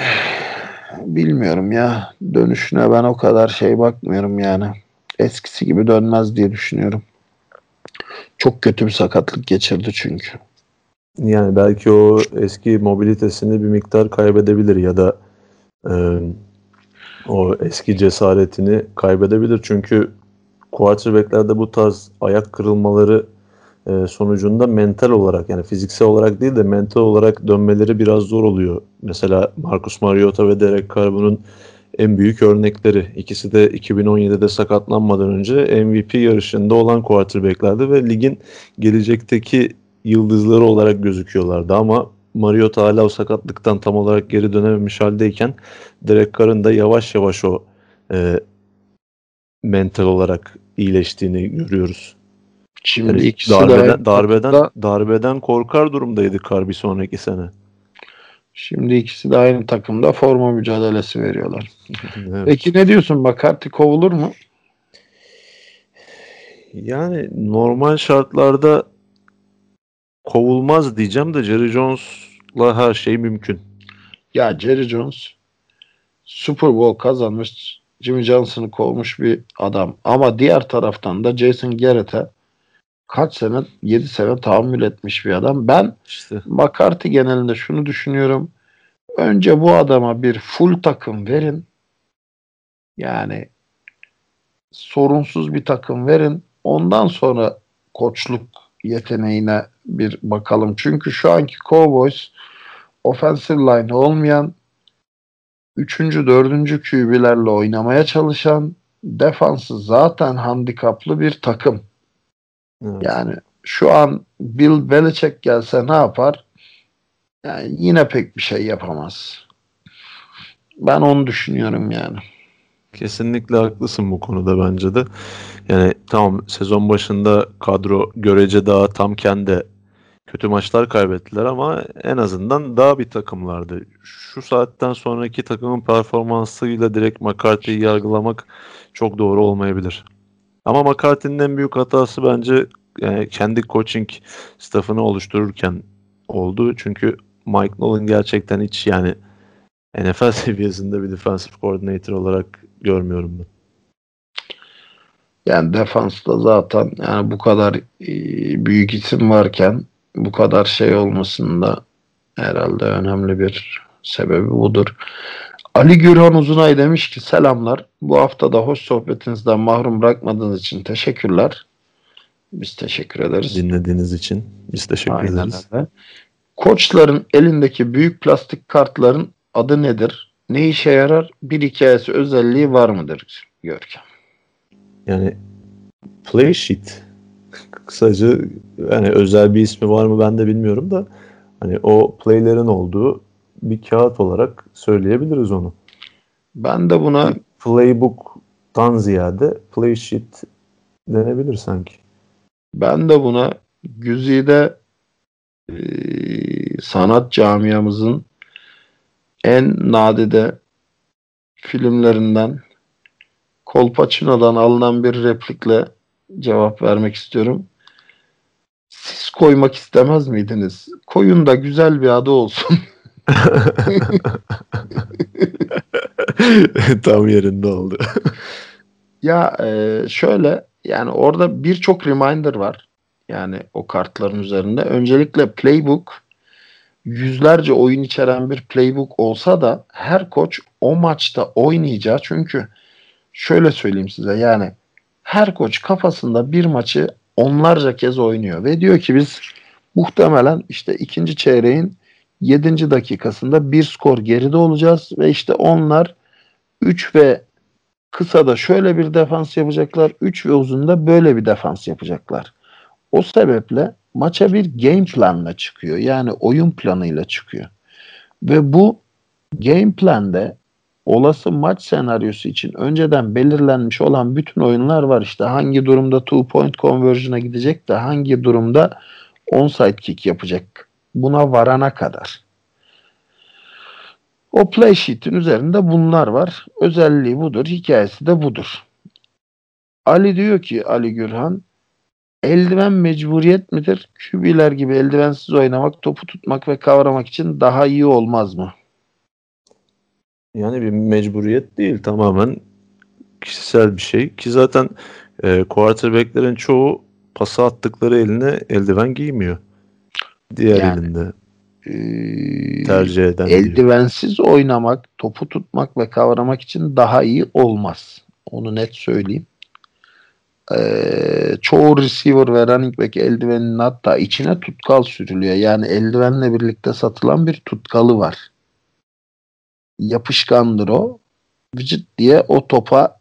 bilmiyorum ya. Dönüşüne ben o kadar şey bakmıyorum yani. Eskisi gibi dönmez diye düşünüyorum. Çok kötü bir sakatlık geçirdi çünkü. Yani belki o eski mobilitesini bir miktar kaybedebilir ya da e, o eski cesaretini kaybedebilir. Çünkü quarterbacklerde bu tarz ayak kırılmaları e, sonucunda mental olarak yani fiziksel olarak değil de mental olarak dönmeleri biraz zor oluyor. Mesela Marcus Mariota ve Derek Carr bunun en büyük örnekleri. İkisi de 2017'de sakatlanmadan önce MVP yarışında olan quarterbacklerdi ve ligin gelecekteki yıldızları olarak gözüküyorlardı ama Mariota hala o sakatlıktan tam olarak geri dönememiş haldeyken Derek Carr'ın da yavaş yavaş o e, mental olarak iyileştiğini görüyoruz. Şimdi yani ikisi darbeden, de darbeden, da, darbeden korkar durumdaydı Carr bir sonraki sene. Şimdi ikisi de aynı takımda forma mücadelesi veriyorlar. evet. Peki ne diyorsun? McCarthy kovulur mu? Yani normal şartlarda kovulmaz diyeceğim de Jerry Jones'la her şey mümkün. Ya Jerry Jones Super Bowl kazanmış Jimmy Johnson'ı kovmuş bir adam. Ama diğer taraftan da Jason Garrett'e kaç sene 7 sene tahammül etmiş bir adam. Ben işte. McCarthy genelinde şunu düşünüyorum. Önce bu adama bir full takım verin. Yani sorunsuz bir takım verin. Ondan sonra koçluk yeteneğine bir bakalım. Çünkü şu anki Cowboys offensive line olmayan üçüncü, dördüncü QB'lerle oynamaya çalışan defansı zaten handikaplı bir takım. Evet. Yani şu an Bill Belichick gelse ne yapar? Yani yine pek bir şey yapamaz. Ben onu düşünüyorum yani. Kesinlikle haklısın bu konuda bence de. Yani tamam sezon başında kadro görece daha tam kendi kötü maçlar kaybettiler ama en azından daha bir takımlardı. Şu saatten sonraki takımın performansıyla direkt McCarthy'yi yargılamak çok doğru olmayabilir. Ama McCarthy'nin en büyük hatası bence yani kendi coaching staffını oluştururken oldu. Çünkü Mike Nolan gerçekten hiç yani NFL seviyesinde bir defensive coordinator olarak görmüyorum ben. Yani defansta zaten yani bu kadar e, büyük isim varken bu kadar şey olmasında herhalde önemli bir sebebi budur. Ali Gürhan Uzunay demiş ki selamlar. Bu hafta da hoş sohbetinizden mahrum bırakmadığınız için teşekkürler. Biz teşekkür ederiz. Dinlediğiniz için biz teşekkür Aynen ederiz. Öyle. Koçların elindeki büyük plastik kartların adı nedir? Ne işe yarar? Bir hikayesi özelliği var mıdır Görkem? Yani play sheet kısaca yani özel bir ismi var mı ben de bilmiyorum da hani o playlerin olduğu bir kağıt olarak söyleyebiliriz onu. Ben de buna playbook'tan ziyade play sheet denebilir sanki. Ben de buna güzide e, sanat camiamızın en nadide filmlerinden Kolpaçino'dan alınan bir replikle cevap vermek istiyorum. Siz koymak istemez miydiniz? Koyun da güzel bir adı olsun. Tam yerinde oldu. ya e, şöyle yani orada birçok reminder var. Yani o kartların üzerinde. Öncelikle playbook yüzlerce oyun içeren bir playbook olsa da her koç o maçta oynayacağı çünkü şöyle söyleyeyim size yani her koç kafasında bir maçı onlarca kez oynuyor ve diyor ki biz muhtemelen işte ikinci çeyreğin 7. dakikasında bir skor geride olacağız ve işte onlar 3 ve kısa da şöyle bir defans yapacaklar. 3 ve uzunda böyle bir defans yapacaklar. O sebeple maça bir game planla çıkıyor. Yani oyun planıyla çıkıyor. Ve bu game planda olası maç senaryosu için önceden belirlenmiş olan bütün oyunlar var. İşte hangi durumda two point conversion'a gidecek de hangi durumda onside kick yapacak. Buna varana kadar. O play sheet'in üzerinde bunlar var. Özelliği budur. Hikayesi de budur. Ali diyor ki Ali Gürhan eldiven mecburiyet midir? QB'ler gibi eldivensiz oynamak, topu tutmak ve kavramak için daha iyi olmaz mı? Yani bir mecburiyet değil tamamen kişisel bir şey ki zaten e, quarterbacklerin çoğu pası attıkları eline eldiven giymiyor. Diğer Yani, elinde Ee, tercih eden diyor. eldivensiz oynamak, topu tutmak ve kavramak için daha iyi olmaz. Onu net söyleyeyim. Ee, çoğu receiver ve running back eldiveninin hatta içine tutkal sürülüyor. Yani eldivenle birlikte satılan bir tutkalı var. Yapışkandır o. Vücut diye o topa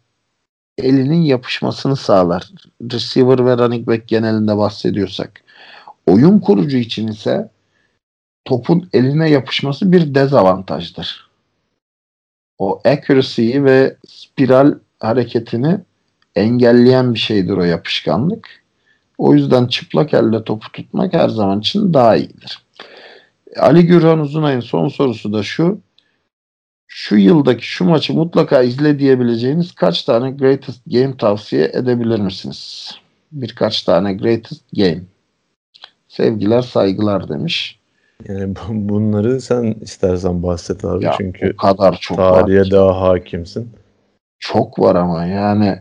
elinin yapışmasını sağlar. Receiver ve running back genelinde bahsediyorsak. Oyun kurucu için ise topun eline yapışması bir dezavantajdır. O accuracy'yi ve spiral hareketini engelleyen bir şeydir o yapışkanlık. O yüzden çıplak elle topu tutmak her zaman için daha iyidir. Ali Gürhan Uzunay'ın son sorusu da şu. Şu yıldaki şu maçı mutlaka izle diyebileceğiniz kaç tane greatest game tavsiye edebilir misiniz? Birkaç tane greatest game. Sevgiler saygılar demiş. Yani bu- bunları sen istersen bahset abi Ya, çünkü kadar çok var. tarihe daha hakimsin. Çok var ama yani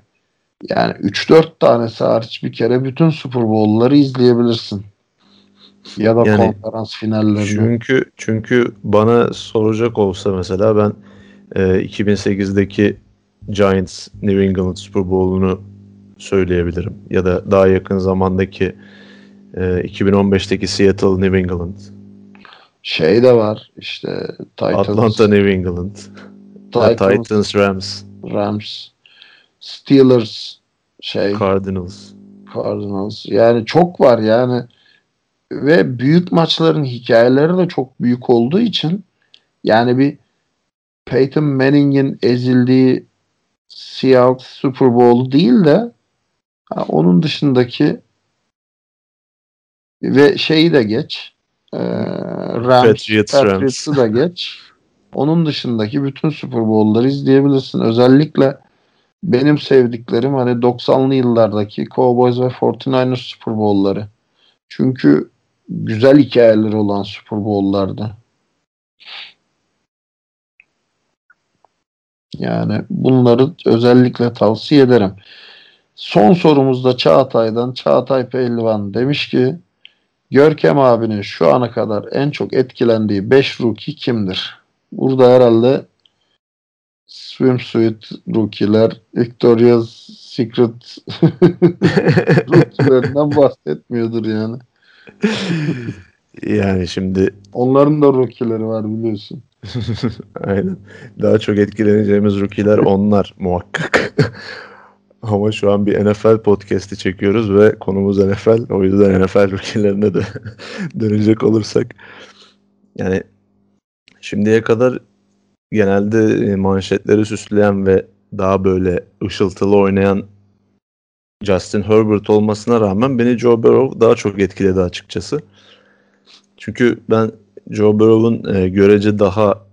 yani 3-4 tanesi hariç bir kere bütün Super Bowl'ları izleyebilirsin. Ya da Yani konferans finallerini. Çünkü çünkü bana soracak olsa mesela ben e, 2008'deki Giants New England Super Bowl'unu söyleyebilirim. Ya da daha yakın zamandaki e, 2015'teki Seattle New England, Şey de var işte Titans, Atlanta New England, Titans, Titans Rams, Rams, Steelers, şey. Cardinals. Cardinals. Yani çok var yani. Ve büyük maçların hikayeleri de çok büyük olduğu için yani bir Peyton Manning'in ezildiği Seahawks Super Bowl değil de ha, onun dışındaki ve şeyi de geç e, Rams, Patriots. Patriots'ı da geç. Onun dışındaki bütün Super Bowl'ları izleyebilirsin. Özellikle benim sevdiklerim hani 90'lı yıllardaki Cowboys ve 49ers Super Bowl'ları. Çünkü güzel hikayeleri olan Super Bowl'lardı. Yani bunları özellikle tavsiye ederim. Son sorumuzda Çağatay'dan Çağatay Pehlivan demiş ki Görkem abinin şu ana kadar en çok etkilendiği 5 rookie kimdir? Burada herhalde swimsuit rookie'ler, Victoria's Secret rookie'lerinden bahsetmiyordur yani. Yani şimdi Onların da rookie'leri var biliyorsun. aynen daha çok etkileneceğimiz rookie'ler onlar muhakkak. Ama şu an bir NFL podcast'i çekiyoruz ve konumuz NFL. O yüzden NFL rookie'lerine de dönecek olursak. Yani şimdiye kadar genelde e, manşetleri süsleyen ve daha böyle ışıltılı oynayan Justin Herbert olmasına rağmen beni Joe Burrow daha çok etkiledi açıkçası. Çünkü ben Joe Burrow'un e, görece daha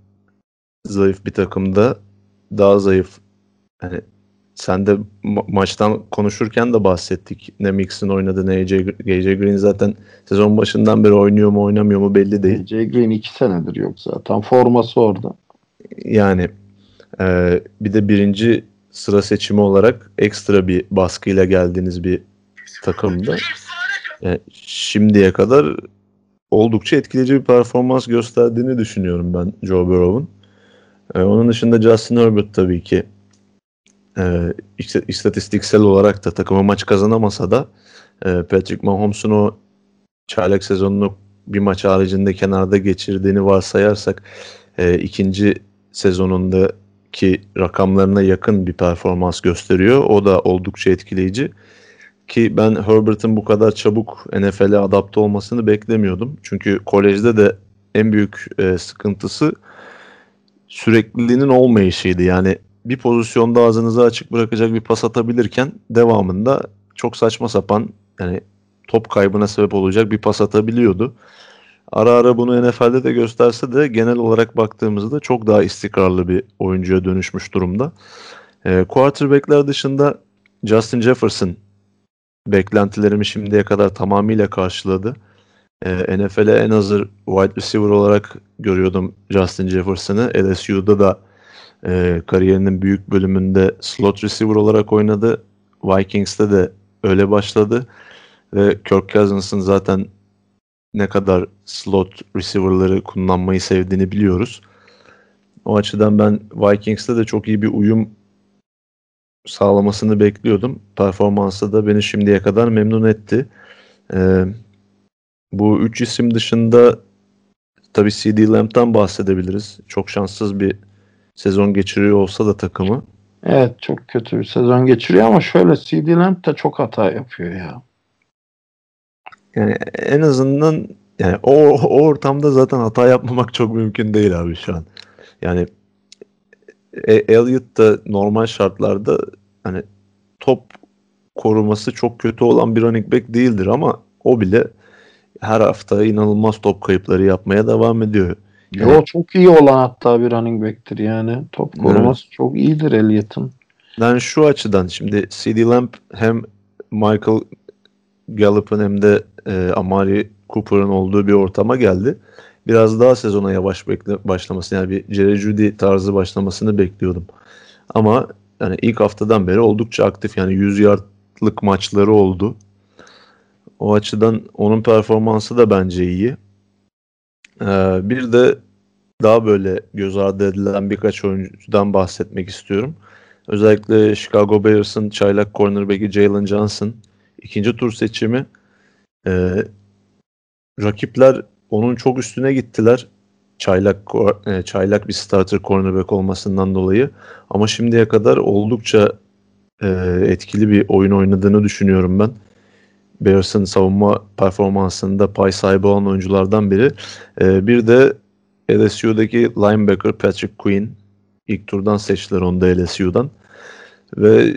zayıf bir takımda daha zayıf hani sen de ma- maçtan konuşurken de bahsettik. Ne Mixon oynadı ne AJ, AJ Green zaten sezon başından beri oynuyor mu oynamıyor mu belli değil. AJ Green 2 senedir yok zaten. Forması orada. Yani e, bir de birinci sıra seçimi olarak ekstra bir baskıyla geldiğiniz bir takımda e, şimdiye kadar oldukça etkileyici bir performans gösterdiğini düşünüyorum ben Joe Burrow'un. E, onun dışında Justin Herbert tabii ki e, ist- istatistiksel olarak da takıma maç kazanamasa da e, Patrick Mahomes'un o çaylak sezonunu bir maç haricinde kenarda geçirdiğini varsayarsak e, ikinci sezonundaki rakamlarına yakın bir performans gösteriyor. O da oldukça etkileyici. Ki ben Herbert'ın bu kadar çabuk NFL'e adapte olmasını beklemiyordum. Çünkü kolejde de en büyük e, sıkıntısı sürekliliğinin olmayışıydı. Yani bir pozisyonda ağzınızı açık bırakacak bir pas atabilirken devamında çok saçma sapan yani top kaybına sebep olacak bir pas atabiliyordu. Ara ara bunu NFL'de de gösterse de genel olarak baktığımızda çok daha istikrarlı bir oyuncuya dönüşmüş durumda. E, quarterbackler dışında Justin Jefferson beklentilerimi şimdiye kadar tamamıyla karşıladı. E, ee, NFL'e en hazır wide receiver olarak görüyordum Justin Jefferson'ı. LSU'da da e, kariyerinin büyük bölümünde slot receiver olarak oynadı. Vikings'te de öyle başladı. Ve Kirk Cousins'ın zaten ne kadar slot receiver'ları kullanmayı sevdiğini biliyoruz. O açıdan ben Vikings'te de çok iyi bir uyum sağlamasını bekliyordum. Performansı da beni şimdiye kadar memnun etti. Ee, bu üç isim dışında tabii CD Lamb'dan bahsedebiliriz. Çok şanssız bir sezon geçiriyor olsa da takımı. Evet çok kötü bir sezon geçiriyor ama şöyle CD Lamb da çok hata yapıyor ya. Yani en azından yani o, o ortamda zaten hata yapmamak çok mümkün değil abi şu an. Yani e, Elliot da normal şartlarda hani top koruması çok kötü olan bir running back değildir ama o bile her hafta inanılmaz top kayıpları yapmaya devam ediyor. Yo çok iyi olan hatta bir running back'tir yani. Top koruması evet. çok iyidir Elliott'ın. Ben şu açıdan şimdi CD Lamb hem Michael Gallup'ın hem de e, Amari Cooper'ın olduğu bir ortama geldi. Biraz daha sezona yavaş bekle, başlaması yani bir Jerry Judy tarzı başlamasını bekliyordum. Ama yani ilk haftadan beri oldukça aktif yani 100 yardlık maçları oldu. O açıdan onun performansı da bence iyi. Ee, bir de daha böyle göz ardı edilen birkaç oyuncudan bahsetmek istiyorum. Özellikle Chicago Bears'ın çaylak cornerback'i Jalen Johnson ikinci tur seçimi. Ee, rakipler onun çok üstüne gittiler. Çaylak e, çaylak bir starter cornerback olmasından dolayı. Ama şimdiye kadar oldukça e, etkili bir oyun oynadığını düşünüyorum ben. Bears'ın savunma performansında pay sahibi olan oyunculardan biri. E, bir de LSU'daki linebacker Patrick Queen ilk turdan seçtiler onu da LSU'dan. Ve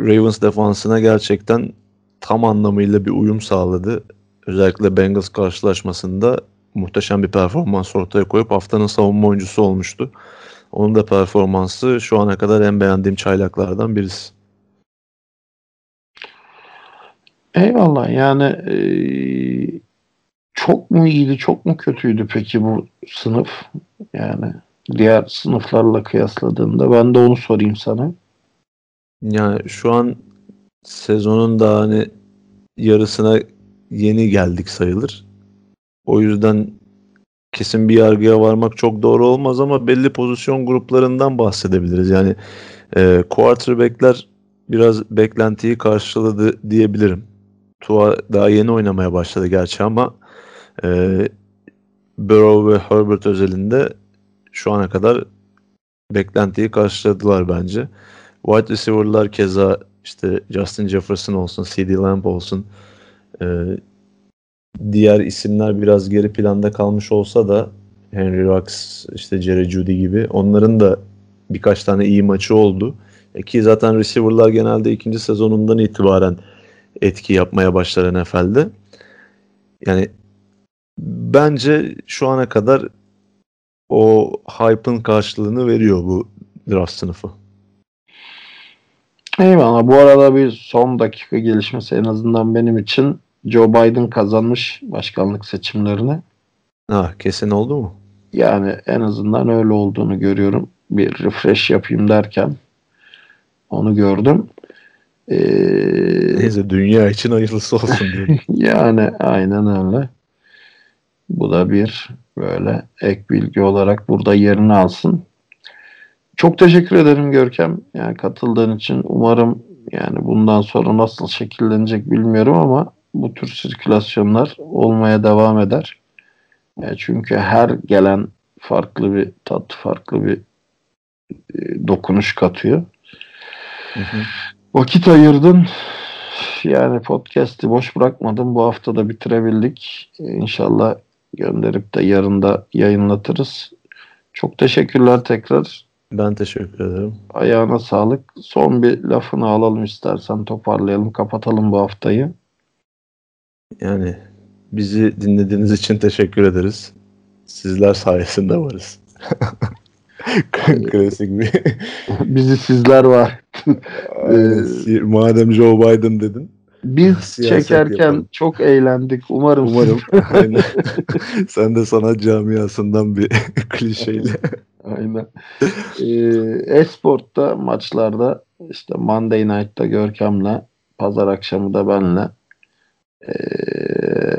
Ravens defansına gerçekten tam anlamıyla bir uyum sağladı. Özellikle Bengals karşılaşmasında muhteşem bir performans ortaya koyup haftanın savunma oyuncusu olmuştu. Onun da performansı şu ana kadar en beğendiğim çaylaklardan birisi. Eyvallah yani e, çok mu iyiydi çok mu kötüydü peki bu sınıf yani diğer sınıflarla kıyasladığında ben de onu sorayım sana. Yani şu an sezonun da hani yarısına yeni geldik sayılır. O yüzden kesin bir yargıya varmak çok doğru olmaz ama belli pozisyon gruplarından bahsedebiliriz. Yani e, quarterback'ler biraz beklentiyi karşıladı diyebilirim. Tua daha yeni oynamaya başladı gerçi ama e, Burrow ve Herbert özelinde şu ana kadar beklentiyi karşıladılar bence. Wide receiver'lar keza işte Justin Jefferson olsun, CD Lamb olsun e, diğer isimler biraz geri planda kalmış olsa da Henry Rux, işte Jerry Judy gibi onların da birkaç tane iyi maçı oldu. E ki zaten receiver'lar genelde ikinci sezonundan itibaren etki yapmaya başlar NFL'de. Yani bence şu ana kadar o hype'ın karşılığını veriyor bu draft sınıfı. Eyvallah. Bu arada bir son dakika gelişmesi en azından benim için Joe Biden kazanmış başkanlık seçimlerini. Ha, kesin oldu mu? Yani en azından öyle olduğunu görüyorum. Bir refresh yapayım derken onu gördüm. Ee, Neyse dünya için hayırlısı olsun diyorum. yani aynen öyle. Bu da bir böyle ek bilgi olarak burada yerini alsın. Çok teşekkür ederim Görkem. Yani katıldığın için umarım yani bundan sonra nasıl şekillenecek bilmiyorum ama bu tür sirkülasyonlar olmaya devam eder. Yani çünkü her gelen farklı bir tat, farklı bir e, dokunuş katıyor. Hı hı. Vakit ayırdın. Yani podcast'i boş bırakmadım. Bu hafta da bitirebildik. İnşallah gönderip de yarın da yayınlatırız. Çok teşekkürler tekrar. Ben teşekkür ederim. Ayağına sağlık. Son bir lafını alalım istersen toparlayalım, kapatalım bu haftayı. Yani bizi dinlediğiniz için teşekkür ederiz. Sizler sayesinde varız. Klasik bir. Bizi sizler var. Aynen. Madem Joe Biden dedin. Biz Siyaset çekerken yapalım. çok eğlendik. Umarım, Umarım. Aynen. Sen de sanat camiasından bir klişeyle. Aynen. Ee, Esport'ta maçlarda işte Monday Night'ta Görkem'le pazar akşamı da benle ee,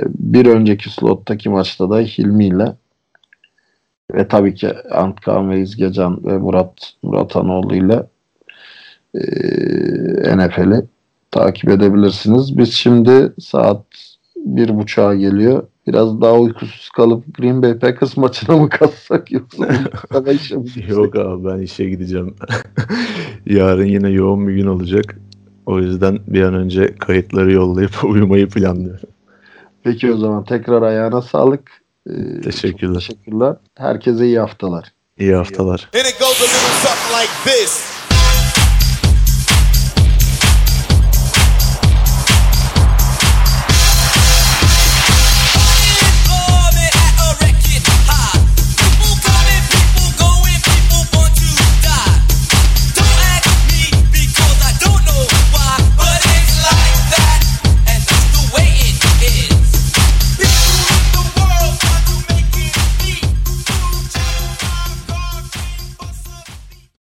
bir önceki slottaki maçta da Hilmi'yle ve tabii ki Antkan ve İzgecan ve Murat Murat Anoğlu ile ee, NFL'i takip edebilirsiniz. Biz şimdi saat bir buçuğa geliyor. Biraz daha uykusuz kalıp Green Bay Packers maçına mı kalsak yoksa? Yok abi ben işe gideceğim. Yarın yine yoğun bir gün olacak. O yüzden bir an önce kayıtları yollayıp uyumayı planlıyorum. Peki o zaman tekrar ayağına sağlık. Ee, Teşekkürler. teşekkürler. Herkese iyi haftalar. İyi haftalar.